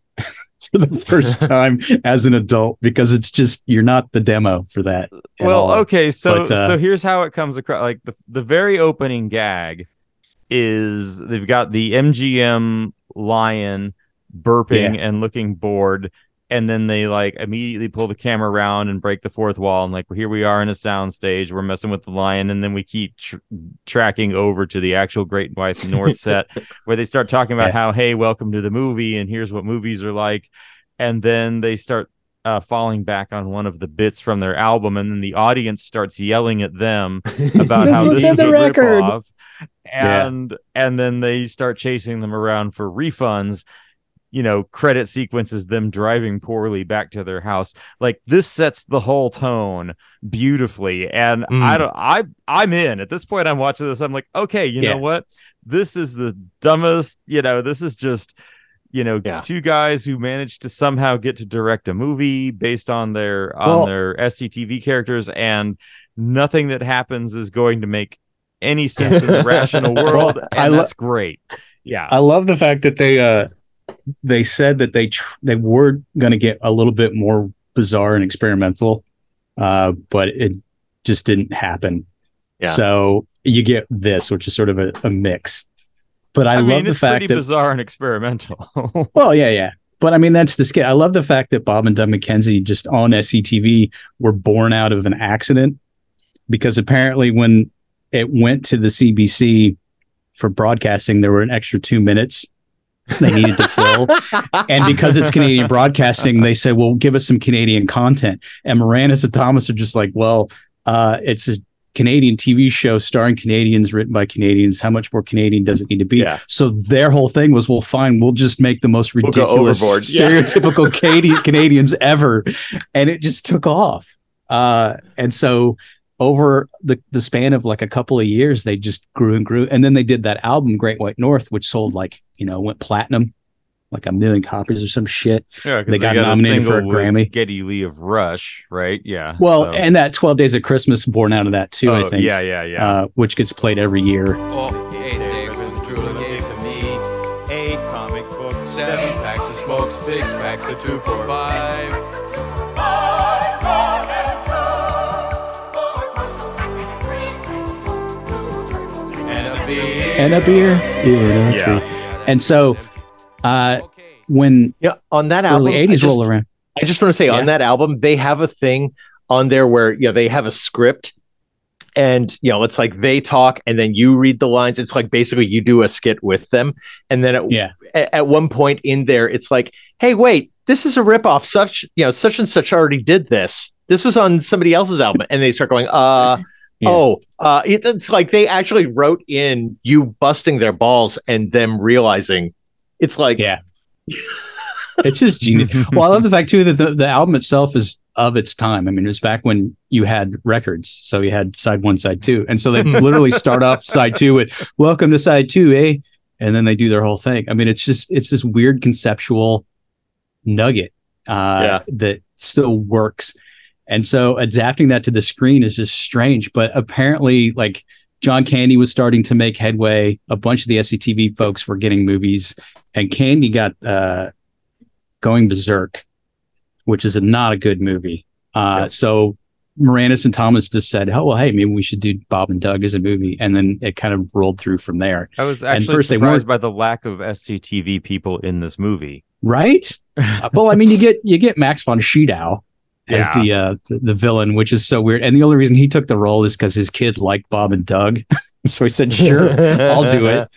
for the first time as an adult because it's just you're not the demo for that. Well, all. okay, so But, uh, so here's how it comes across. Like the the very opening gag is they've got the MGM lion burping and looking bored, and then they like immediately pull the camera around and break the fourth wall, and like well, here we are in a sound stage, we're messing with the lion, and then we keep tr- tracking over to the actual Great White North set where they start talking about Yeah. how hey, welcome to the movie, and here's what movies are like, and then they start uh, falling back on one of the bits from their album, and then the audience starts yelling at them about This how this is the a record. ripoff, Yeah. and and then they start chasing them around for refunds. You know, credit sequences them driving poorly back to their house. Like this sets the whole tone beautifully, and Mm. I don't. I I'm in at this point. I'm watching this. I'm like, okay, you Yeah. know what? This is the dumbest. You know, this is just you know Yeah. two guys who managed to somehow get to direct a movie based on their on their SCTV characters and nothing that happens is going to make any sense in the rational world Well, and I lo- that's great yeah I love the fact that they uh they said that they tr- they were going to get a little bit more bizarre and experimental, uh, but it just didn't happen. Yeah. So you get this, which is sort of a, a mix. But I, i, love mean the it's fact pretty that bizarre and experimental well, yeah, yeah. But I mean, that's the skit. I love the fact that Bob and Doug McKenzie just on SCTV were born out of an accident because apparently when it went to the CBC for broadcasting, there were an extra two minutes they needed to fill. and because it's Canadian broadcasting, they said, well, give us some Canadian content. And Moranis and Thomas are just like, well, uh, it's a Canadian TV show starring Canadians, written by Canadians. How much more Canadian does it need to be? Yeah. So their whole thing was, well, fine, we'll just make the most We'll ridiculous. Yeah. stereotypical Canadian Canadians ever, and it just took off. Uh, and so over the the span of like a couple of years, they just grew and grew. And then they did that album, Great White North, which sold like you know went platinum, like a million copies or some shit. Yeah, 'cause They got nominated for a Grammy. Geddy Lee of Rush, right? Yeah. Well, so- and that Twelve Days of Christmas born out of that too. Oh, I think. yeah, yeah, yeah. Uh, which gets played every year. Oh, eight days with Drula gave to me. Eight comic books, Seven packs of smoke, six packs of two for five. And a beer. And a. Yeah. Yeah. And so, uh, when Yeah, on that album, early I '80s just- roll around, I just want to say Yeah. on that album, they have a thing on there where you know they have a script, and you know it's like they talk and then you read the lines. It's like basically you do a skit with them, and then at, Yeah. at, at one point in there, it's like, hey, wait, this is a ripoff. Such you know, such and such already did this. This was on somebody else's album, and they start going, uh. Yeah. Oh, uh, it, it's like they actually wrote in you busting their balls and them realizing it's like, Yeah. it's just genius. well, I love the fact too that the, the album itself is of its time. I mean, it was back when you had records, so you had side one, side two, and so they literally start off side two with "Welcome to side two, eh?" and then they do their whole thing. I mean, it's just it's this weird conceptual nugget uh, Yeah. that still works. And so adapting that to the screen is just strange. But apparently, like John Candy was starting to make headway. A bunch of the SCTV folks were getting movies, and Candy got uh, going berserk, which is a, not a good movie. Uh, Yeah. So Moranis and Thomas just said, "Oh well, hey, maybe we should do Bob and Doug as a movie," and then it kind of rolled through from there. I was and actually first they surprised weren't- by the lack of SCTV people in this movie. Right? Uh, well, I mean, you get you get Max von Sydow as Yeah. the uh the, the villain, which is so weird. And the only reason he took the role is because his kid liked Bob and Doug, so he said, "Sure, I'll do it."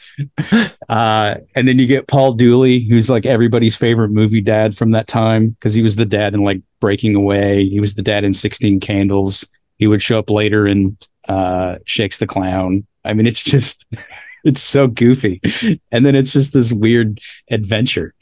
Uh, and then you get Paul Dooley, who's like everybody's favorite movie dad from that time because he was the dad in like Breaking Away. He was the dad in Sixteen Candles. He would show up later in uh, Shakes the Clown. I mean, it's just it's so goofy, and then it's just this weird adventure.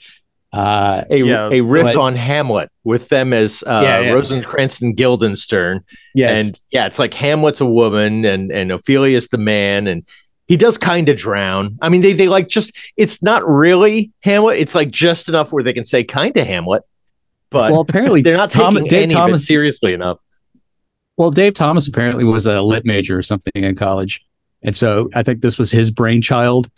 Uh, a, Yeah, a riff but- on Hamlet with them as uh, Yeah, yeah. Rosencrantz and Guildenstern. yes, And yeah, it's like Hamlet's a woman and, and Ophelia's the man. And he does kind of drown. I mean, they, they like just, it's not really Hamlet. It's like just enough where they can say kind of Hamlet, but well, apparently they're not Tom- taking Dave any of it Thomas- seriously enough. Well, Dave Thomas apparently was a lit major or something in college. And so I think this was his brainchild.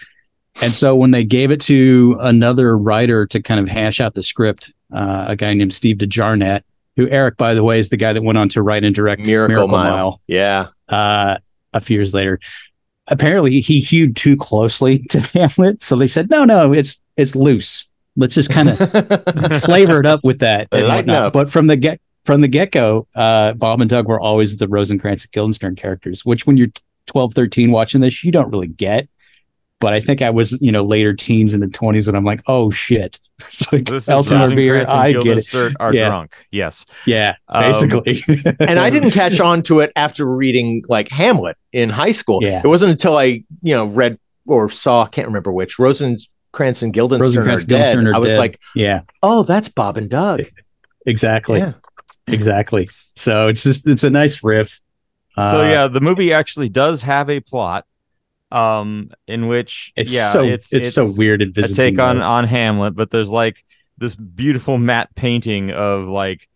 And so when they gave it to another writer to kind of hash out the script, uh, a guy named Steve De Jarnatt, who Eric, by the way, is the guy that went on to write and direct Miracle, Mile. Yeah. uh, a few years later. Apparently, he hewed too closely to Hamlet, so they said, "No, no, it's it's loose. Let's just kind of flavor it up with that and whatnot." up. But from the get from the get go, uh, Bob and Doug were always the Rosencrantz and Guildenstern characters, which when you're 12, 13 watching this, you don't really get. But I think I was, you know, later teens in the 20s when I'm like, oh shit. It's like This is Elsinore beer. And I get it. Are Yeah. drunk. Yes. Yeah, Um, basically. and I didn't catch on to it after reading like Hamlet in high school. Yeah. It wasn't until I, you know, read or saw, can't remember which, Rosencrantz and Guildenstern Rosencrantz, are dead. Guildenstern are I was dead. like, yeah, oh, that's Bob and Doug. exactly. Yeah. Exactly. So it's just, it's a nice riff. so Uh, yeah, the movie actually does have a plot, um, in which It's yeah, so it's it's, so weird and a take on on Hamlet, but there's like this beautiful matte painting of like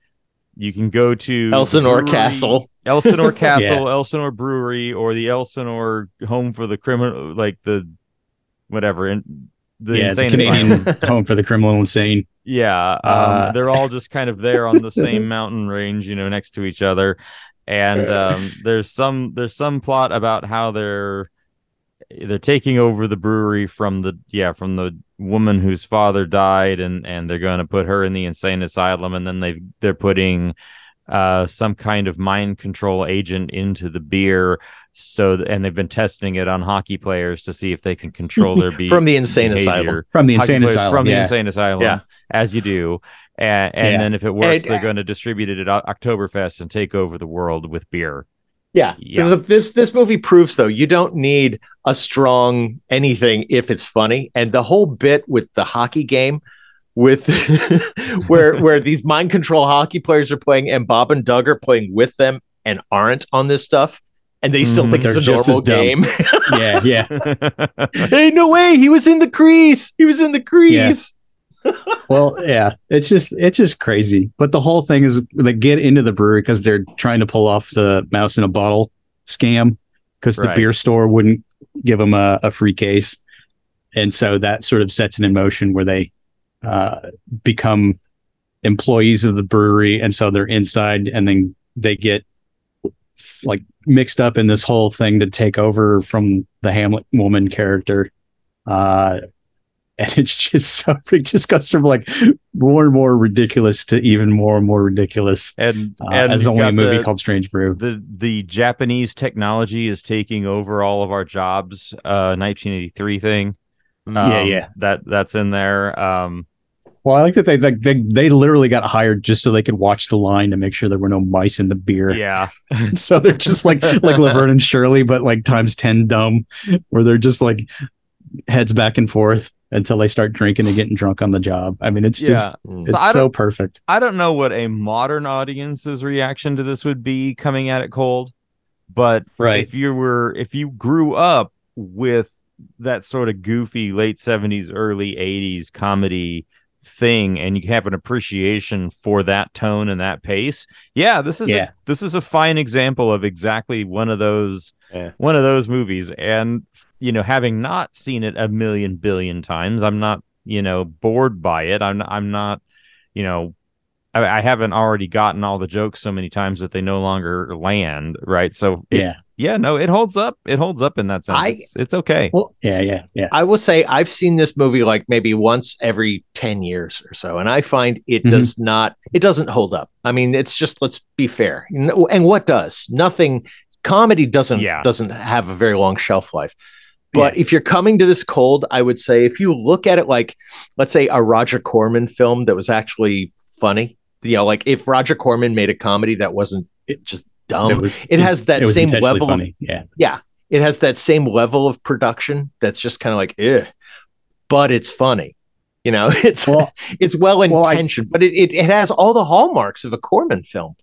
you can go to Elsinore brewery- Castle. Elsinore Castle, Elsinore Brewery, or the Elsinore Home for the Criminal, like the whatever, and the yeah, the Canadian home for the criminal insane. Yeah, um, Uh, they're all just kind of there on the same mountain range, you know, next to each other. And um, there's some there's some plot about how they're they're taking over the brewery from the yeah from the woman whose father died, and and they're going to put her in the insane asylum, and then they they're putting uh some kind of mind control agent into the beer so and they've been testing it on hockey players to see if they can control their be- From the insane behavior asylum. From the hockey insane asylum. from the insane asylum, Yeah. as you do, and, and Yeah. then if it works, And- they're going to distribute it at O- Oktoberfest and take over the world with beer. Yeah. Yeah. This this movie proves though you don't need a strong anything if it's funny. And the whole bit with the hockey game with where where these mind control hockey players are playing and Bob and Doug are playing with them and aren't on this stuff, and they still Mhm. think it's a just normal game. yeah, yeah. hey, no way, he was in the crease. He was in the crease. Well, yeah, it's just it's just crazy. But the whole thing is they get into the brewery because they're trying to pull off the mouse in a bottle scam because the beer store wouldn't give them a, a free case, and so that sort of sets it in motion where they uh, become employees of the brewery, and so they're inside, and then they get like mixed up in this whole thing to take over from the Hamlet woman character. Uh, and it's just so it just goes from like more and more ridiculous to even more and more ridiculous. and Uh, and as only a movie the- called Strange Brew. the the Japanese technology is taking over all of our jobs. Uh, 1983 thing. Yeah, Um, yeah. That that's in there. Um, Well, I like that they like they they literally got hired just so they could watch the line to make sure there were no mice in the beer. yeah. so they're just like like Laverne and Shirley, but like times ten dumb, where they're just like heads back and forth until they start drinking and getting drunk on the job. I mean, it's just Mm. it's So so perfect. I don't know what a modern audience's reaction to this would be coming at it cold, but Right. if you were if you grew up with that sort of goofy late 70s early 80s comedy thing and you have an appreciation for that tone and that pace yeah this is Yeah. a, this is a fine example of exactly one of those Yeah. one of those movies and you know having not seen it a million billion times i'm not you know bored by it i'm i'm not you know I, I haven't already gotten all the jokes so many times that they no longer land right so it- Yeah. yeah no it holds up it holds up in that sense I- it's, it's okay Well, Yeah, yeah, yeah. I will say I've seen this movie like maybe once every 10 years or so, and I find it Mhm. does not, it doesn't hold up. I mean, it's just, let's be fair. And what does? Nothing, comedy doesn't, Yeah. doesn't have a very long shelf life. But if you're coming to this cold, I would say if you look at it like, let's say a Roger Corman film that was actually funny, you know, like if Roger Corman made a comedy that wasn't it just dumb, it was it has that it same intentionally level of funny. Yeah. yeah, it has that same level of production that's just kind of like, eh, but it's funny. You know, it's Well, it's well well, I- intentioned, but it, it it has all the hallmarks of a Corman film.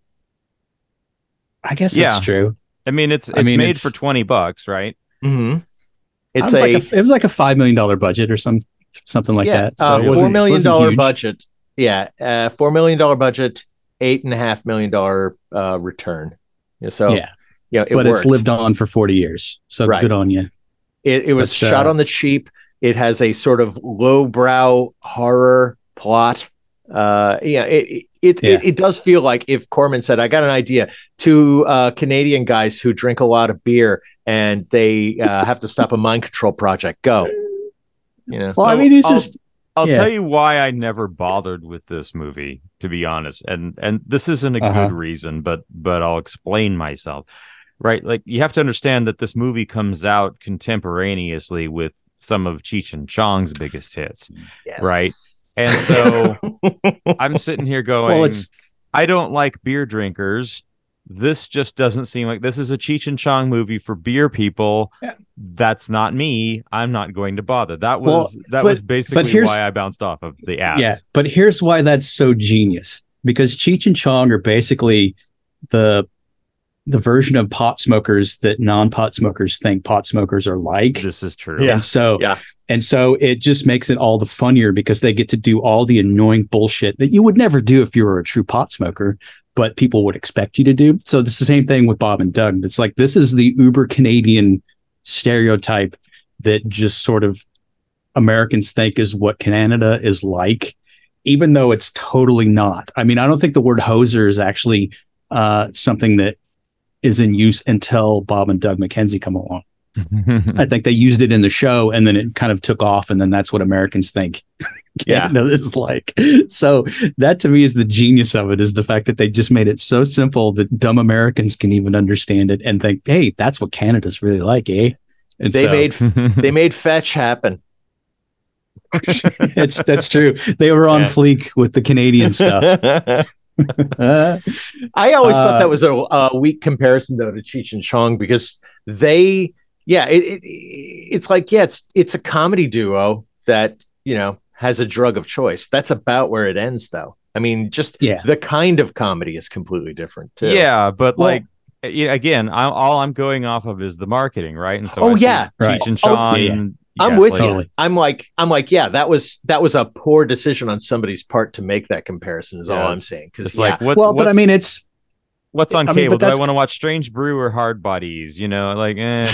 I guess Yeah. that's true. i mean it's it's I mean, made it's- for 20 bucks right Mm-hmm. It It's was a, like a, it was like a five million dollar budget or some something like yeah, that. So uh, it four million dollar budget. Yeah, uh, four million dollar budget, eight and a half million dollar uh, return. So yeah, yeah, it but worked. it's lived on for forty years. So Right. good on you. It, it was But, shot uh, on the cheap. It has a sort of lowbrow horror plot. Uh, yeah, it it, it, Yeah. it it does feel like if Corman said, "I got an idea," to uh, Canadian guys who drink a lot of beer and they uh, have to stop a mind control project. Go. You know, Well, I mean, it's I'll- just I'll Yeah. tell you why I never bothered with this movie, to be honest. And and this isn't a Uh-huh. good reason, but but I'll explain myself. Right? Like you have to understand that this movie comes out contemporaneously with some of Cheech and Chong's biggest hits. Yes. right. And so I'm sitting here going, well, it's I don't like beer drinkers. This just doesn't seem like this is a Cheech and Chong movie for beer people. Yeah. That's not me. I'm not going to bother. That was Well, that but- was basically why I bounced off of the ads. yeah. But here's why that's so genius because Cheech and Chong are basically the the version of pot smokers that non pot smokers think pot smokers are like. This is true. Yeah. And so Yeah. and so it just makes it all the funnier because they get to do all the annoying bullshit that you would never do if you were a true pot smoker, but people would expect you to do. So it's the same thing with Bob and Doug. It's like this is the uber Canadian stereotype that just sort of Americans think is what Canada is like, even though it's totally not. I mean, I don't think the word hoser is actually uh, something that is in use until Bob and Doug McKenzie come along. I think they used it in the show and then it kind of took off and then that's what Americans think Yeah. Canada is like. So that to me is the genius of it is the fact that they just made it so simple that dumb Americans can even understand it and think, hey, that's what Canada's really like, eh? And They so- made they made fetch happen. it's that's true. They were on Yeah. fleek with the Canadian stuff. Uh, I always thought Uh, that was a, a weak comparison though to Cheech and Chong because they, yeah, it, it, it's like yeah, it's it's a comedy duo that you know has a drug of choice. That's about where it ends though. I mean, just Yeah. the kind of comedy is completely different too. Yeah, but Well- like again, I, all I'm going off of is the marketing, right? And so, Oh, I yeah. Cheech Right. and Oh, Chong. yeah, yeah. and- I'm with like- you. I'm like, I'm like, yeah, that was that was a poor decision on somebody's part to make that comparison. Is all I'm saying. Because It's like what? well, but I mean, it's what's on I cable? but Do I want to watch Strange Brew or Hardbodies? You know, like, eh,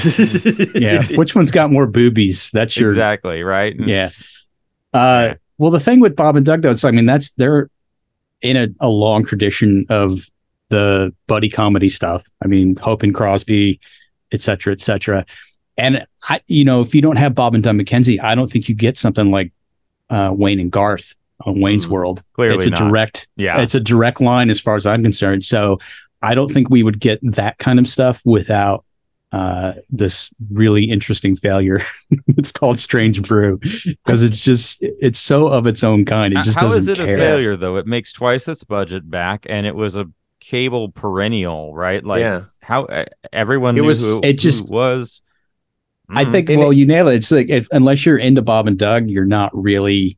yeah. Which one's got more boobies? That's your exactly right. Yeah. Uh, Yeah. well, the thing with Bob and Doug, though, it's I mean that's they're in a, a long tradition of the buddy comedy stuff. I mean, Hope and Crosby, et cetera, et cetera. And I, you know, if you don't have Bob and Doug McKenzie, I don't think you get something like uh, Wayne and Garth on Wayne's Mm, World. clearly it's a not. direct, Yeah. it's a direct line as far as I'm concerned. So I don't think we would get that kind of stuff without uh, this really interesting failure. it's called Strange Brew because it's just it's so of its own kind. It just How doesn't is it care. a failure though? It makes twice its budget back, and it was a cable perennial, right? Like yeah, how uh, everyone It knew was- who, it who just- was. I Mm. think And well, you nail it. It's like if unless you're into Bob and Doug, you're not really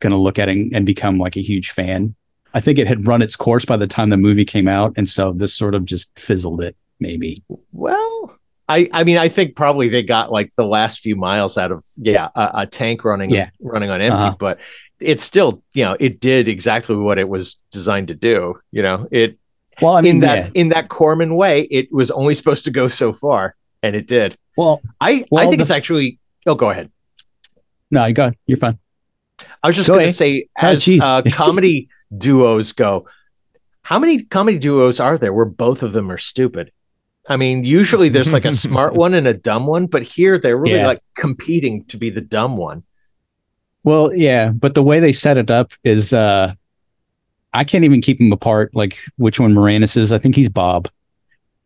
gonna look at it and become like a huge fan. I think it had run its course by the time the movie came out, and so this sort of just fizzled it. Maybe. Well, I I mean I think probably they got like the last few miles out of yeah a, a tank running Yeah. running on empty, Uh-huh. but it's still you know it did exactly what it was designed to do. You know it Well, I mean in that yeah. in that Corman way, it was only supposed to go so far, and it did. Well, I I think the- it's actually. Oh, go ahead. no, you go. You're fine. I was just Go going to say, Oh, as geez. uh, comedy duos go, how many comedy duos are there where both of them are stupid? I mean, usually there's like a smart one and a dumb one, but here they're really Yeah. like competing to be the dumb one. Well, yeah, but the way they set it up is uh I can't even keep them apart, like which one Moranis is. I think he's Bob.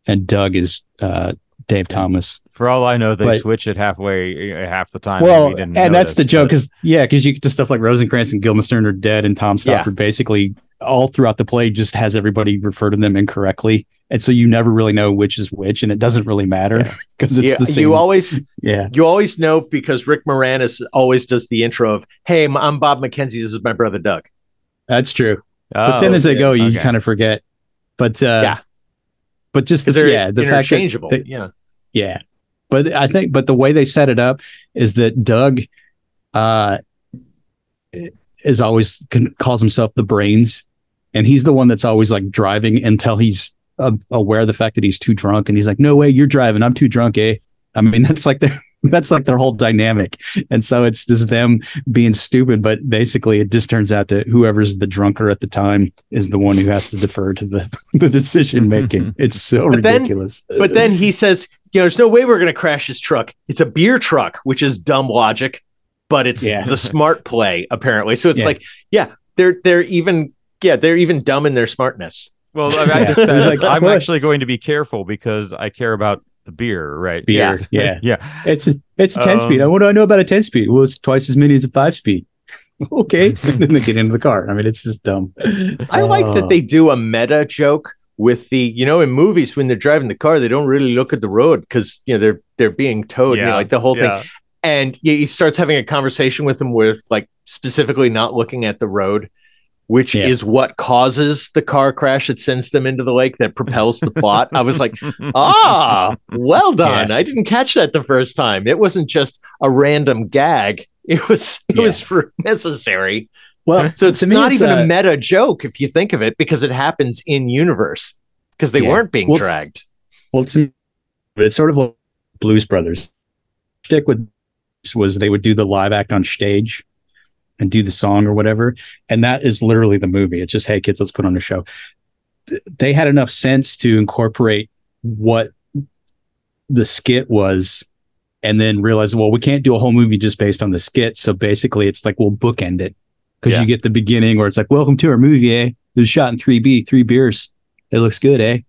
And Doug is uh Dave Thomas. For all I know, they But- switch it halfway uh, half the time. well, we didn't and that's the joke, because yeah, because you get to stuff like Rosencrantz and Guildenstern are dead, and Tom Yeah. Basically all throughout the play just has everybody refer to them incorrectly, and so you never really know which is which, and it doesn't really matter because it's Yeah, the same. you always yeah, you always know because Rick Moranis always does the intro of, "Hey, I'm- I'm Bob McKenzie. This is my brother Doug." that's true. but then Oh, as they go, you okay. kind of forget. But uh, Yeah. but just the, Because they're yeah, the fact that interchangeable. they- yeah, Yeah. But I think but the way they set it up is that Doug uh is always calls himself the brains. And he's the one that's always like driving until he's uh, aware of the fact that he's too drunk. And he's like no way you're driving. I'm too drunk eh? I mean that's like their that's like their whole dynamic and so it's just them being stupid but basically it just turns out that whoever's the drunker at the time is the one who has to defer to the the decision mm-hmm. making it's so But then- ridiculous but then he says, "You know, there's no way we're going to crash his truck. It's a beer truck, which is dumb logic, but it's Yeah. the smart play apparently. So it's Yeah. like, yeah, they're they're even yeah they're even dumb in their smartness. Well, I mean, yeah. I, that, like, I'm actually going to be careful because I care about the beer, right? Beer, yeah. yeah. It's a, it's a 10 speed. Um, What do I know about a 10 speed? Well, it's twice as many as a five speed. okay. and then they get into the car. I mean, it's just dumb. I like that they do a meta joke with the you know in movies when they're driving the car they don't really look at the road because you know they're they're being towed you know, like the whole yeah. thing and he he starts having a conversation with them with like specifically not looking at the road which Yeah. is what causes the car crash that sends them into the lake that propels the plot i was like ah well done i didn't catch that the first time it wasn't just a random gag it was it Yeah. was necessary Well, so it's not it's even a- a meta joke if you think of it, because it happens in universe because they Yeah. weren't being Well, it's- dragged. Well, it's, it's sort of like Blues Brothers. Stick with was they would do the live act on stage and do the song or whatever, and that is literally the movie. It's just hey kids, let's put on a show. They had enough sense to incorporate what the skit was, and then realize well we can't do a whole movie just based on the skit. So basically, it's like we'll bookend it because Yeah. you get the beginning where it's like welcome to our movie, eh? It was shot in three B, three beers. It looks good, eh?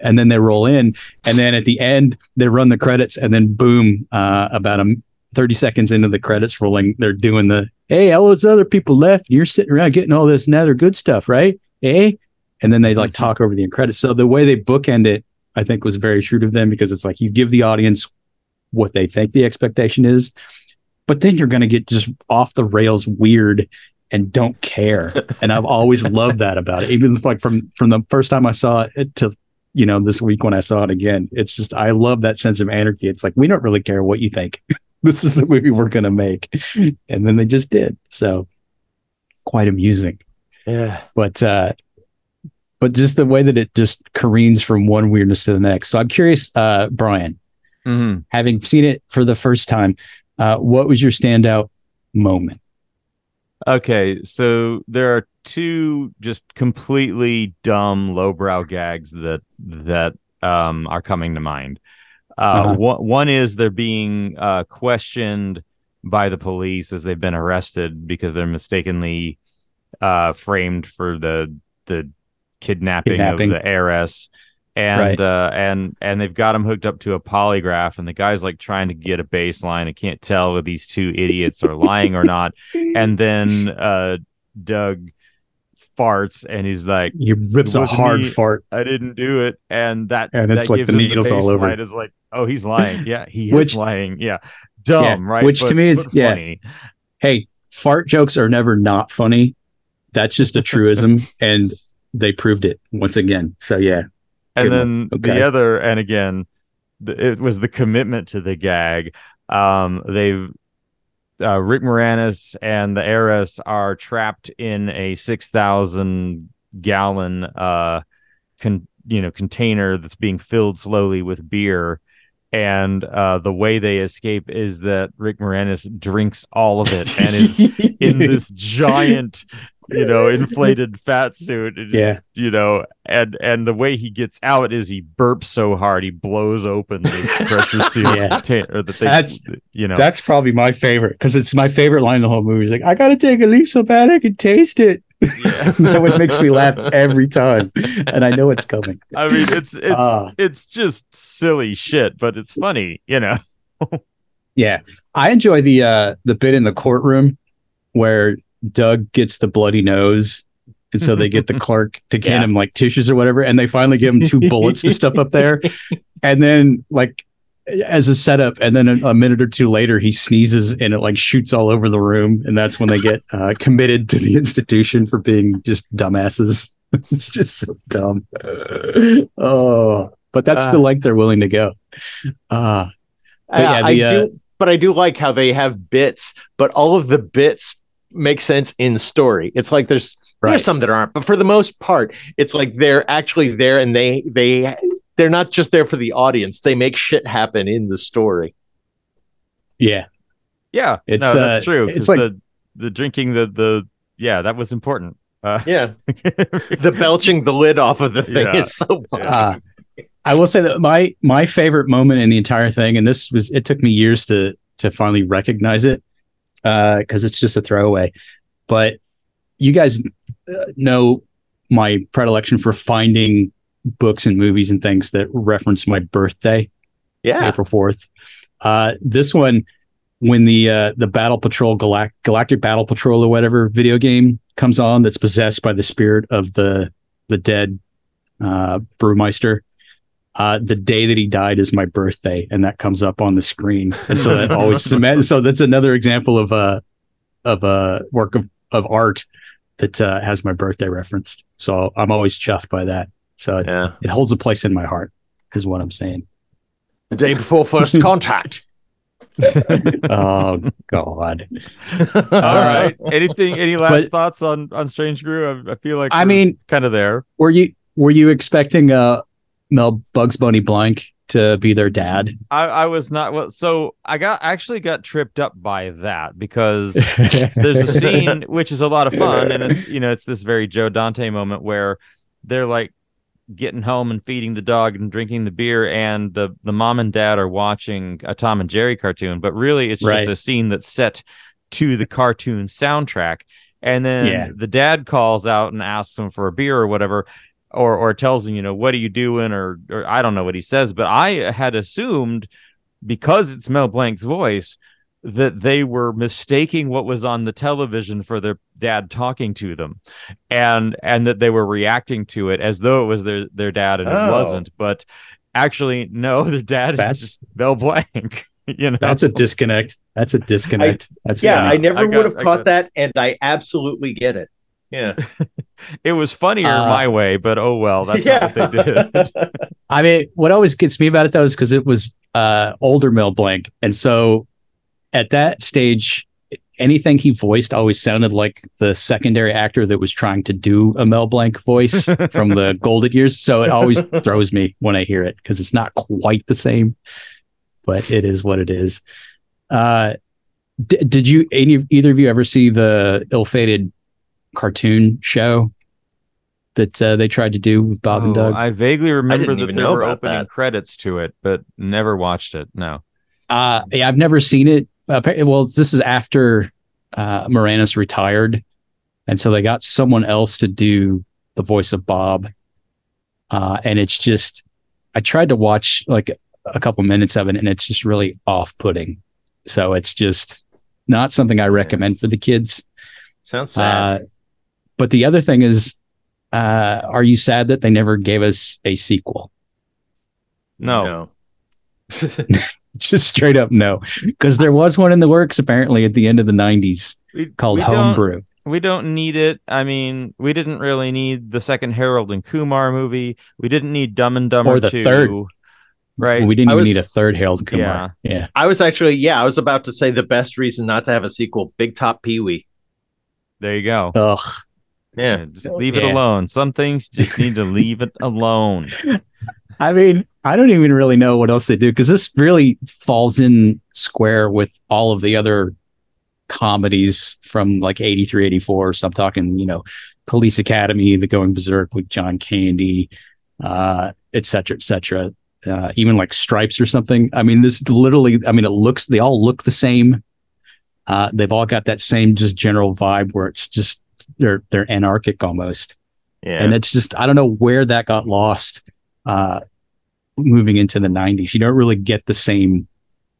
and then they roll in and then at the end they run the credits and then boom uh, about a 30 seconds into the credits rolling they're doing the hey all those other people left and you're sitting around getting all this and other good stuff right eh and then they like talk over the end credits so the way they bookend it i think was very true to them because it's like you give the audience what they think the expectation is but then you're going to get just off the rails weird and don't care and i've always loved that about it even like from from the first time i saw it to you know, this week when I saw it again. It's just I love that sense of anarchy. It's like we don't really care what you think. this is the movie we're gonna make. And then they just did. So quite amusing. Yeah. But uh but just the way that it just careens from one weirdness to the next. So I'm curious, uh, Brian, Mhm. having seen it for the first time, uh, what was your standout moment? Okay, so there are two just completely dumb lowbrow gags that that um are coming to mind. Uh, Uh-huh. one, one is they're being uh, questioned by the police as they've been arrested because they're mistakenly uh, framed for the the kidnapping, Kidnapping. of the heiress. And Right. uh, and and they've got him hooked up to a polygraph, and the guy's like trying to get a baseline. and can't tell if these two idiots are lying or not. And then uh, Doug farts, and he's like, He rips a hard he- fart. I didn't do it, and that And it's that like gives the needles all over. Is like, oh, he's lying. Yeah, he Which- is lying. Yeah, dumb, Yeah, right? which to me is- yeah. funny. Hey, fart jokes are never not funny. That's just a truism, and they proved it once again. So yeah, And then. Okay. the other, and again, the, it was the commitment to the gag. Um, they've uh, Rick Moranis and the heiress are trapped in a six thousand gallon uh, con- you know container that's being filled slowly with beer. And uh, the way they escape is that Rick Moranis drinks all of it and is in this giant, you know, inflated fat suit. It- yeah, you know, and and the way he gets out is he burps so hard he blows open this pressure seal Yeah. container that they, That's- you know, that's probably my favorite because it's my favorite line in the whole movie. He's like, "I gotta take a leaf so bad I can taste it." Yeah. that one makes me laugh every time, and I know it's coming. I mean, it's it's Ah. it's just silly shit, but it's funny, you know. Yeah, I enjoy the uh the bit in the courtroom where Doug gets the bloody nose, and so they get the clerk to get Yeah. him like tissues or whatever, and they finally give him two bullets to stuff up there, and then like as a setup, and then a, a minute or two later he sneezes and it like shoots all over the room, and that's when they get uh, committed to the institution for being just dumbasses. it's just so dumb. oh, but that's the Uh. length they're willing to go. Uh But yeah, I the, uh, do, but I do like how they have bits, but all of the bits make sense in story. It's like there's Right. there's some that aren't, but for the most part, it's like they're actually there and they they they're not just there for the audience. They make shit happen in the story. yeah. Yeah, It's, no, that's uh, true. it's 'cause like- the the drinking the the yeah that was important. Uh, Yeah, the belching the lid off of the thing Yeah. is so fun. Uh, I will say that my my favorite moment in the entire thing, and this was it took me years to to finally recognize it because it's just a throwaway. But you guys uh, know my predilection for finding books and movies and things that reference my birthday, yeah, April fourth. Uh, this one, when the uh, the Battle Patrol Galact- Galactic Battle Patrol or whatever video game comes on, that's possessed by the spirit of the the dead uh, brewmeister. Uh, the day that he died is my birthday, and that comes up on the screen, and so that always cement. So that's another example of a of a work of, of art that uh, has my birthday referenced. So I'm always chuffed by that. So it, yeah. it holds a place in my heart, is what I'm saying. The day before first contact. oh God! All right. Uh, Anything? Any last But- thoughts on on Strange Brew? I, I feel like I mean, kind of there. were you were you expecting uh Mel Bugs Bunny Blanc to be their dad? I, I was not well. So I got actually got tripped up by that because there's a scene which is a lot of fun, and it's you know it's this very Joe Dante moment where they're like getting home and feeding the dog and drinking the beer, and the the mom and dad are watching a Tom and Jerry cartoon, but really it's Right. just a scene that's set to the cartoon soundtrack. And then Yeah. the dad calls out and asks him for a beer or whatever, or or tells him, you know, what are you doing, or or I don't know what he says, but I had assumed because it's Mel Blanc's voice that they were mistaking what was on the television for their dad talking to them and and that they were reacting to it as though it was their their dad and Oh. it wasn't but actually no their dad That's- is just Mel Blanc you know That's a disconnect. That's a disconnect. That's yeah, funny. I never I got- would have I caught got- that, and I absolutely get it. Yeah. It was funnier Uh, my way, but oh well, that's yeah. not what they did. I mean, what always gets me about it though is because it was uh, older Mel Blanc, and so at that stage, anything he voiced always sounded like the secondary actor that was trying to do a Mel Blanc voice from the golden years. So it always throws me when I hear it because it's not quite the same, but it is what it is. Uh, d- did you any of either of you ever see the ill-fated cartoon show that uh, they tried to do with Bob and Oh, Doug? I vaguely remember didn't that even there were opening that. credits to it, but never watched it. No. Uh, yeah, I've never seen it. Appa- Well, this is after uh, Moranis retired, and so they got someone else to do the voice of Bob. Uh, and it's just, I tried to watch like a couple minutes of it, and it's just really off-putting. So it's just not something I recommend for the kids. Sounds sad. But the other thing is, uh, are you sad that they never gave us a sequel? No. Just straight up no, because there was one in the works apparently at the end of the '90s We, called we don't- Homebrew. We don't need it. I mean, we didn't really need the second Harold and Kumar movie. We didn't need Dumb and Dumber Or the 2, third. Right. We didn't I even was- need a third Harold Kumar. Yeah. I was actually, yeah, I was about to say the best reason not to have a sequel, Big Top Pee Wee. There you go. Ugh. Yeah. Yeah, just leave it alone. Some things just need to leave it alone. I mean, I don't even really know what else they do because this really falls in square with all of the other comedies from like 83, 84. So I'm talking, you know, Police Academy, The Going Berserk with John Candy, uh, et cetera, et cetera. Uh, even like Stripes or something. I mean, this literally, I mean, it looks, they all look the same. Uh, they've all got that same just general vibe where it's just, they're, they're anarchic almost. Yeah. And it's just, I don't know where that got lost uh, moving into the 90s. You don't really get the same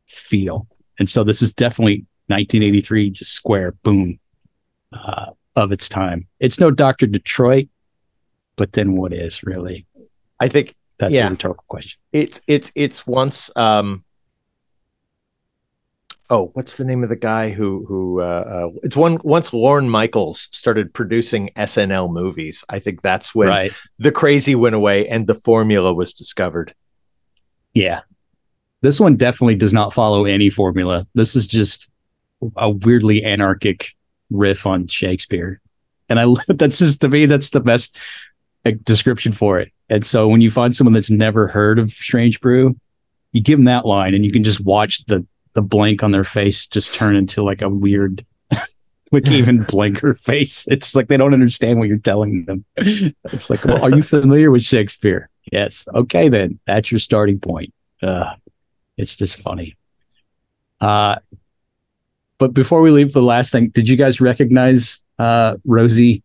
feel. And so this is definitely 1983, just square, boom, uh, of its time. It's no Dr. Detroit, but then what is really? I think That's Yeah. a rhetorical question. it's it's it's once um oh what's the name of the guy who who uh, uh it's one once Lorne Michaels started producing SNL movies I think that's when right. the crazy went away and the formula was discovered Yeah. This one definitely does not follow any formula. This is just a weirdly anarchic riff on Shakespeare. And I that's just to me that's the best uh, description for it. And so when you find someone that's never heard of Strange Brew, you give them that line and you can just watch the the blank on their face just turn into like a weird like even blanker face. It's like they don't understand what you're telling them. It's like, well, are you familiar with Shakespeare? Yes. Okay, then that's your starting point. Uh, it's just funny. Uh, but before we leave, the last thing, did you guys recognize uh, Rosie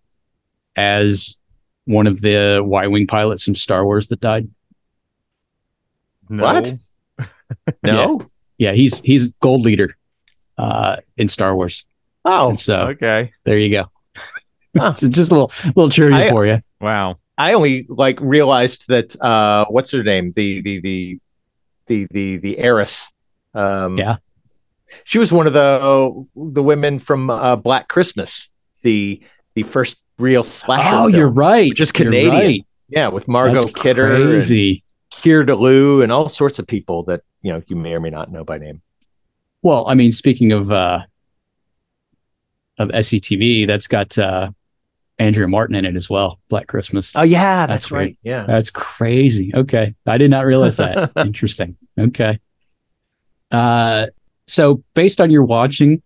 as one of the Y Wing pilots from Star Wars that died? No. What? no Yeah, he's he's gold leader uh, in Star Wars. oh And so Okay. there you go. Huh. So just a little little trivia I- for you. Wow. I only like realized that uh what's her name the the the the the the heiress um Yeah. she was one of the the women from uh, Black Christmas the the first real slasher Oh, film. you're right. which Canadian. right. yeah with Margot That's Kidder Crazy. Keir Dullea and all sorts of people that you know you may or may not know by name Well, I mean, speaking of uh of SCTV, that's got uh Andrea Martin in it as well. Black Christmas. oh yeah that's that's, right. right yeah That's crazy. Okay. I did not realize that. Interesting. Okay. Uh so based on your watching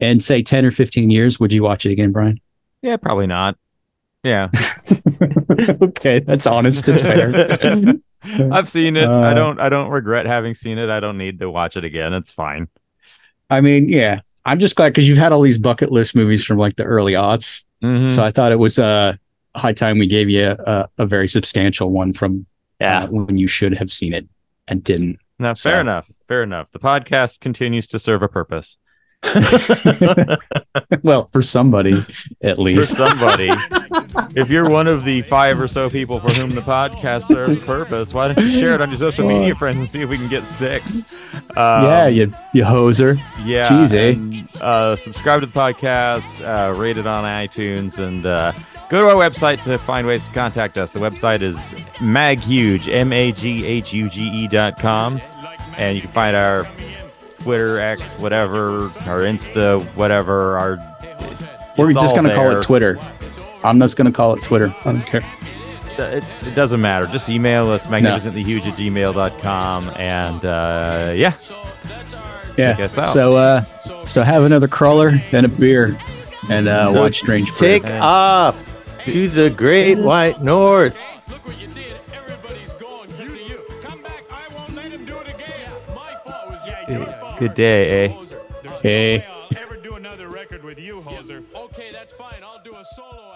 and say 10 or 15 years, would you watch it again, Brian? Yeah, probably not. Yeah. okay, that's honest. It's fair. I've seen it. Uh, I don't I don't regret having seen it. I don't need to watch it again. It's fine. I mean, yeah. I'm just glad because you've had all these bucket list movies from like the early aughts. Mhm. So I thought it was uh, high time we gave you a, a very substantial one from yeah uh, when you should have seen it and didn't. no, so- fair enough. Fair enough. The podcast continues to serve a purpose. well, for somebody at least. for somebody. if you're one of the five or so people for whom the podcast serves a purpose, why don't you share it on your social media friends and see if we can get six? Um, yeah, you you hoser. yeah. Jeez, eh? and, uh, subscribe to the podcast, uh, rate it on iTunes, and uh, go to our website to find ways to contact us. The website is maghuge, M A G H U G E dot com, and you can find our Twitter, X, whatever, our Insta, whatever. Our We're just gonna call it Twitter. I'm just gonna call it Twitter. I don't care. it, it doesn't matter. Just email us magnificentlyhuge at gmail.com and uh, yeah, Yeah. Check us out. So uh, so have another cruller and a beer, and uh, So watch Strange Take Brew. off to the great white north. Look what you did. Everybody's gone. You see you. Come back. I won't let him do it again. My fault was yeah, your fault. good day, eh? Hey. no way I'll ever do another record with you, Hoser. Okay, that's fine. I'll do a solo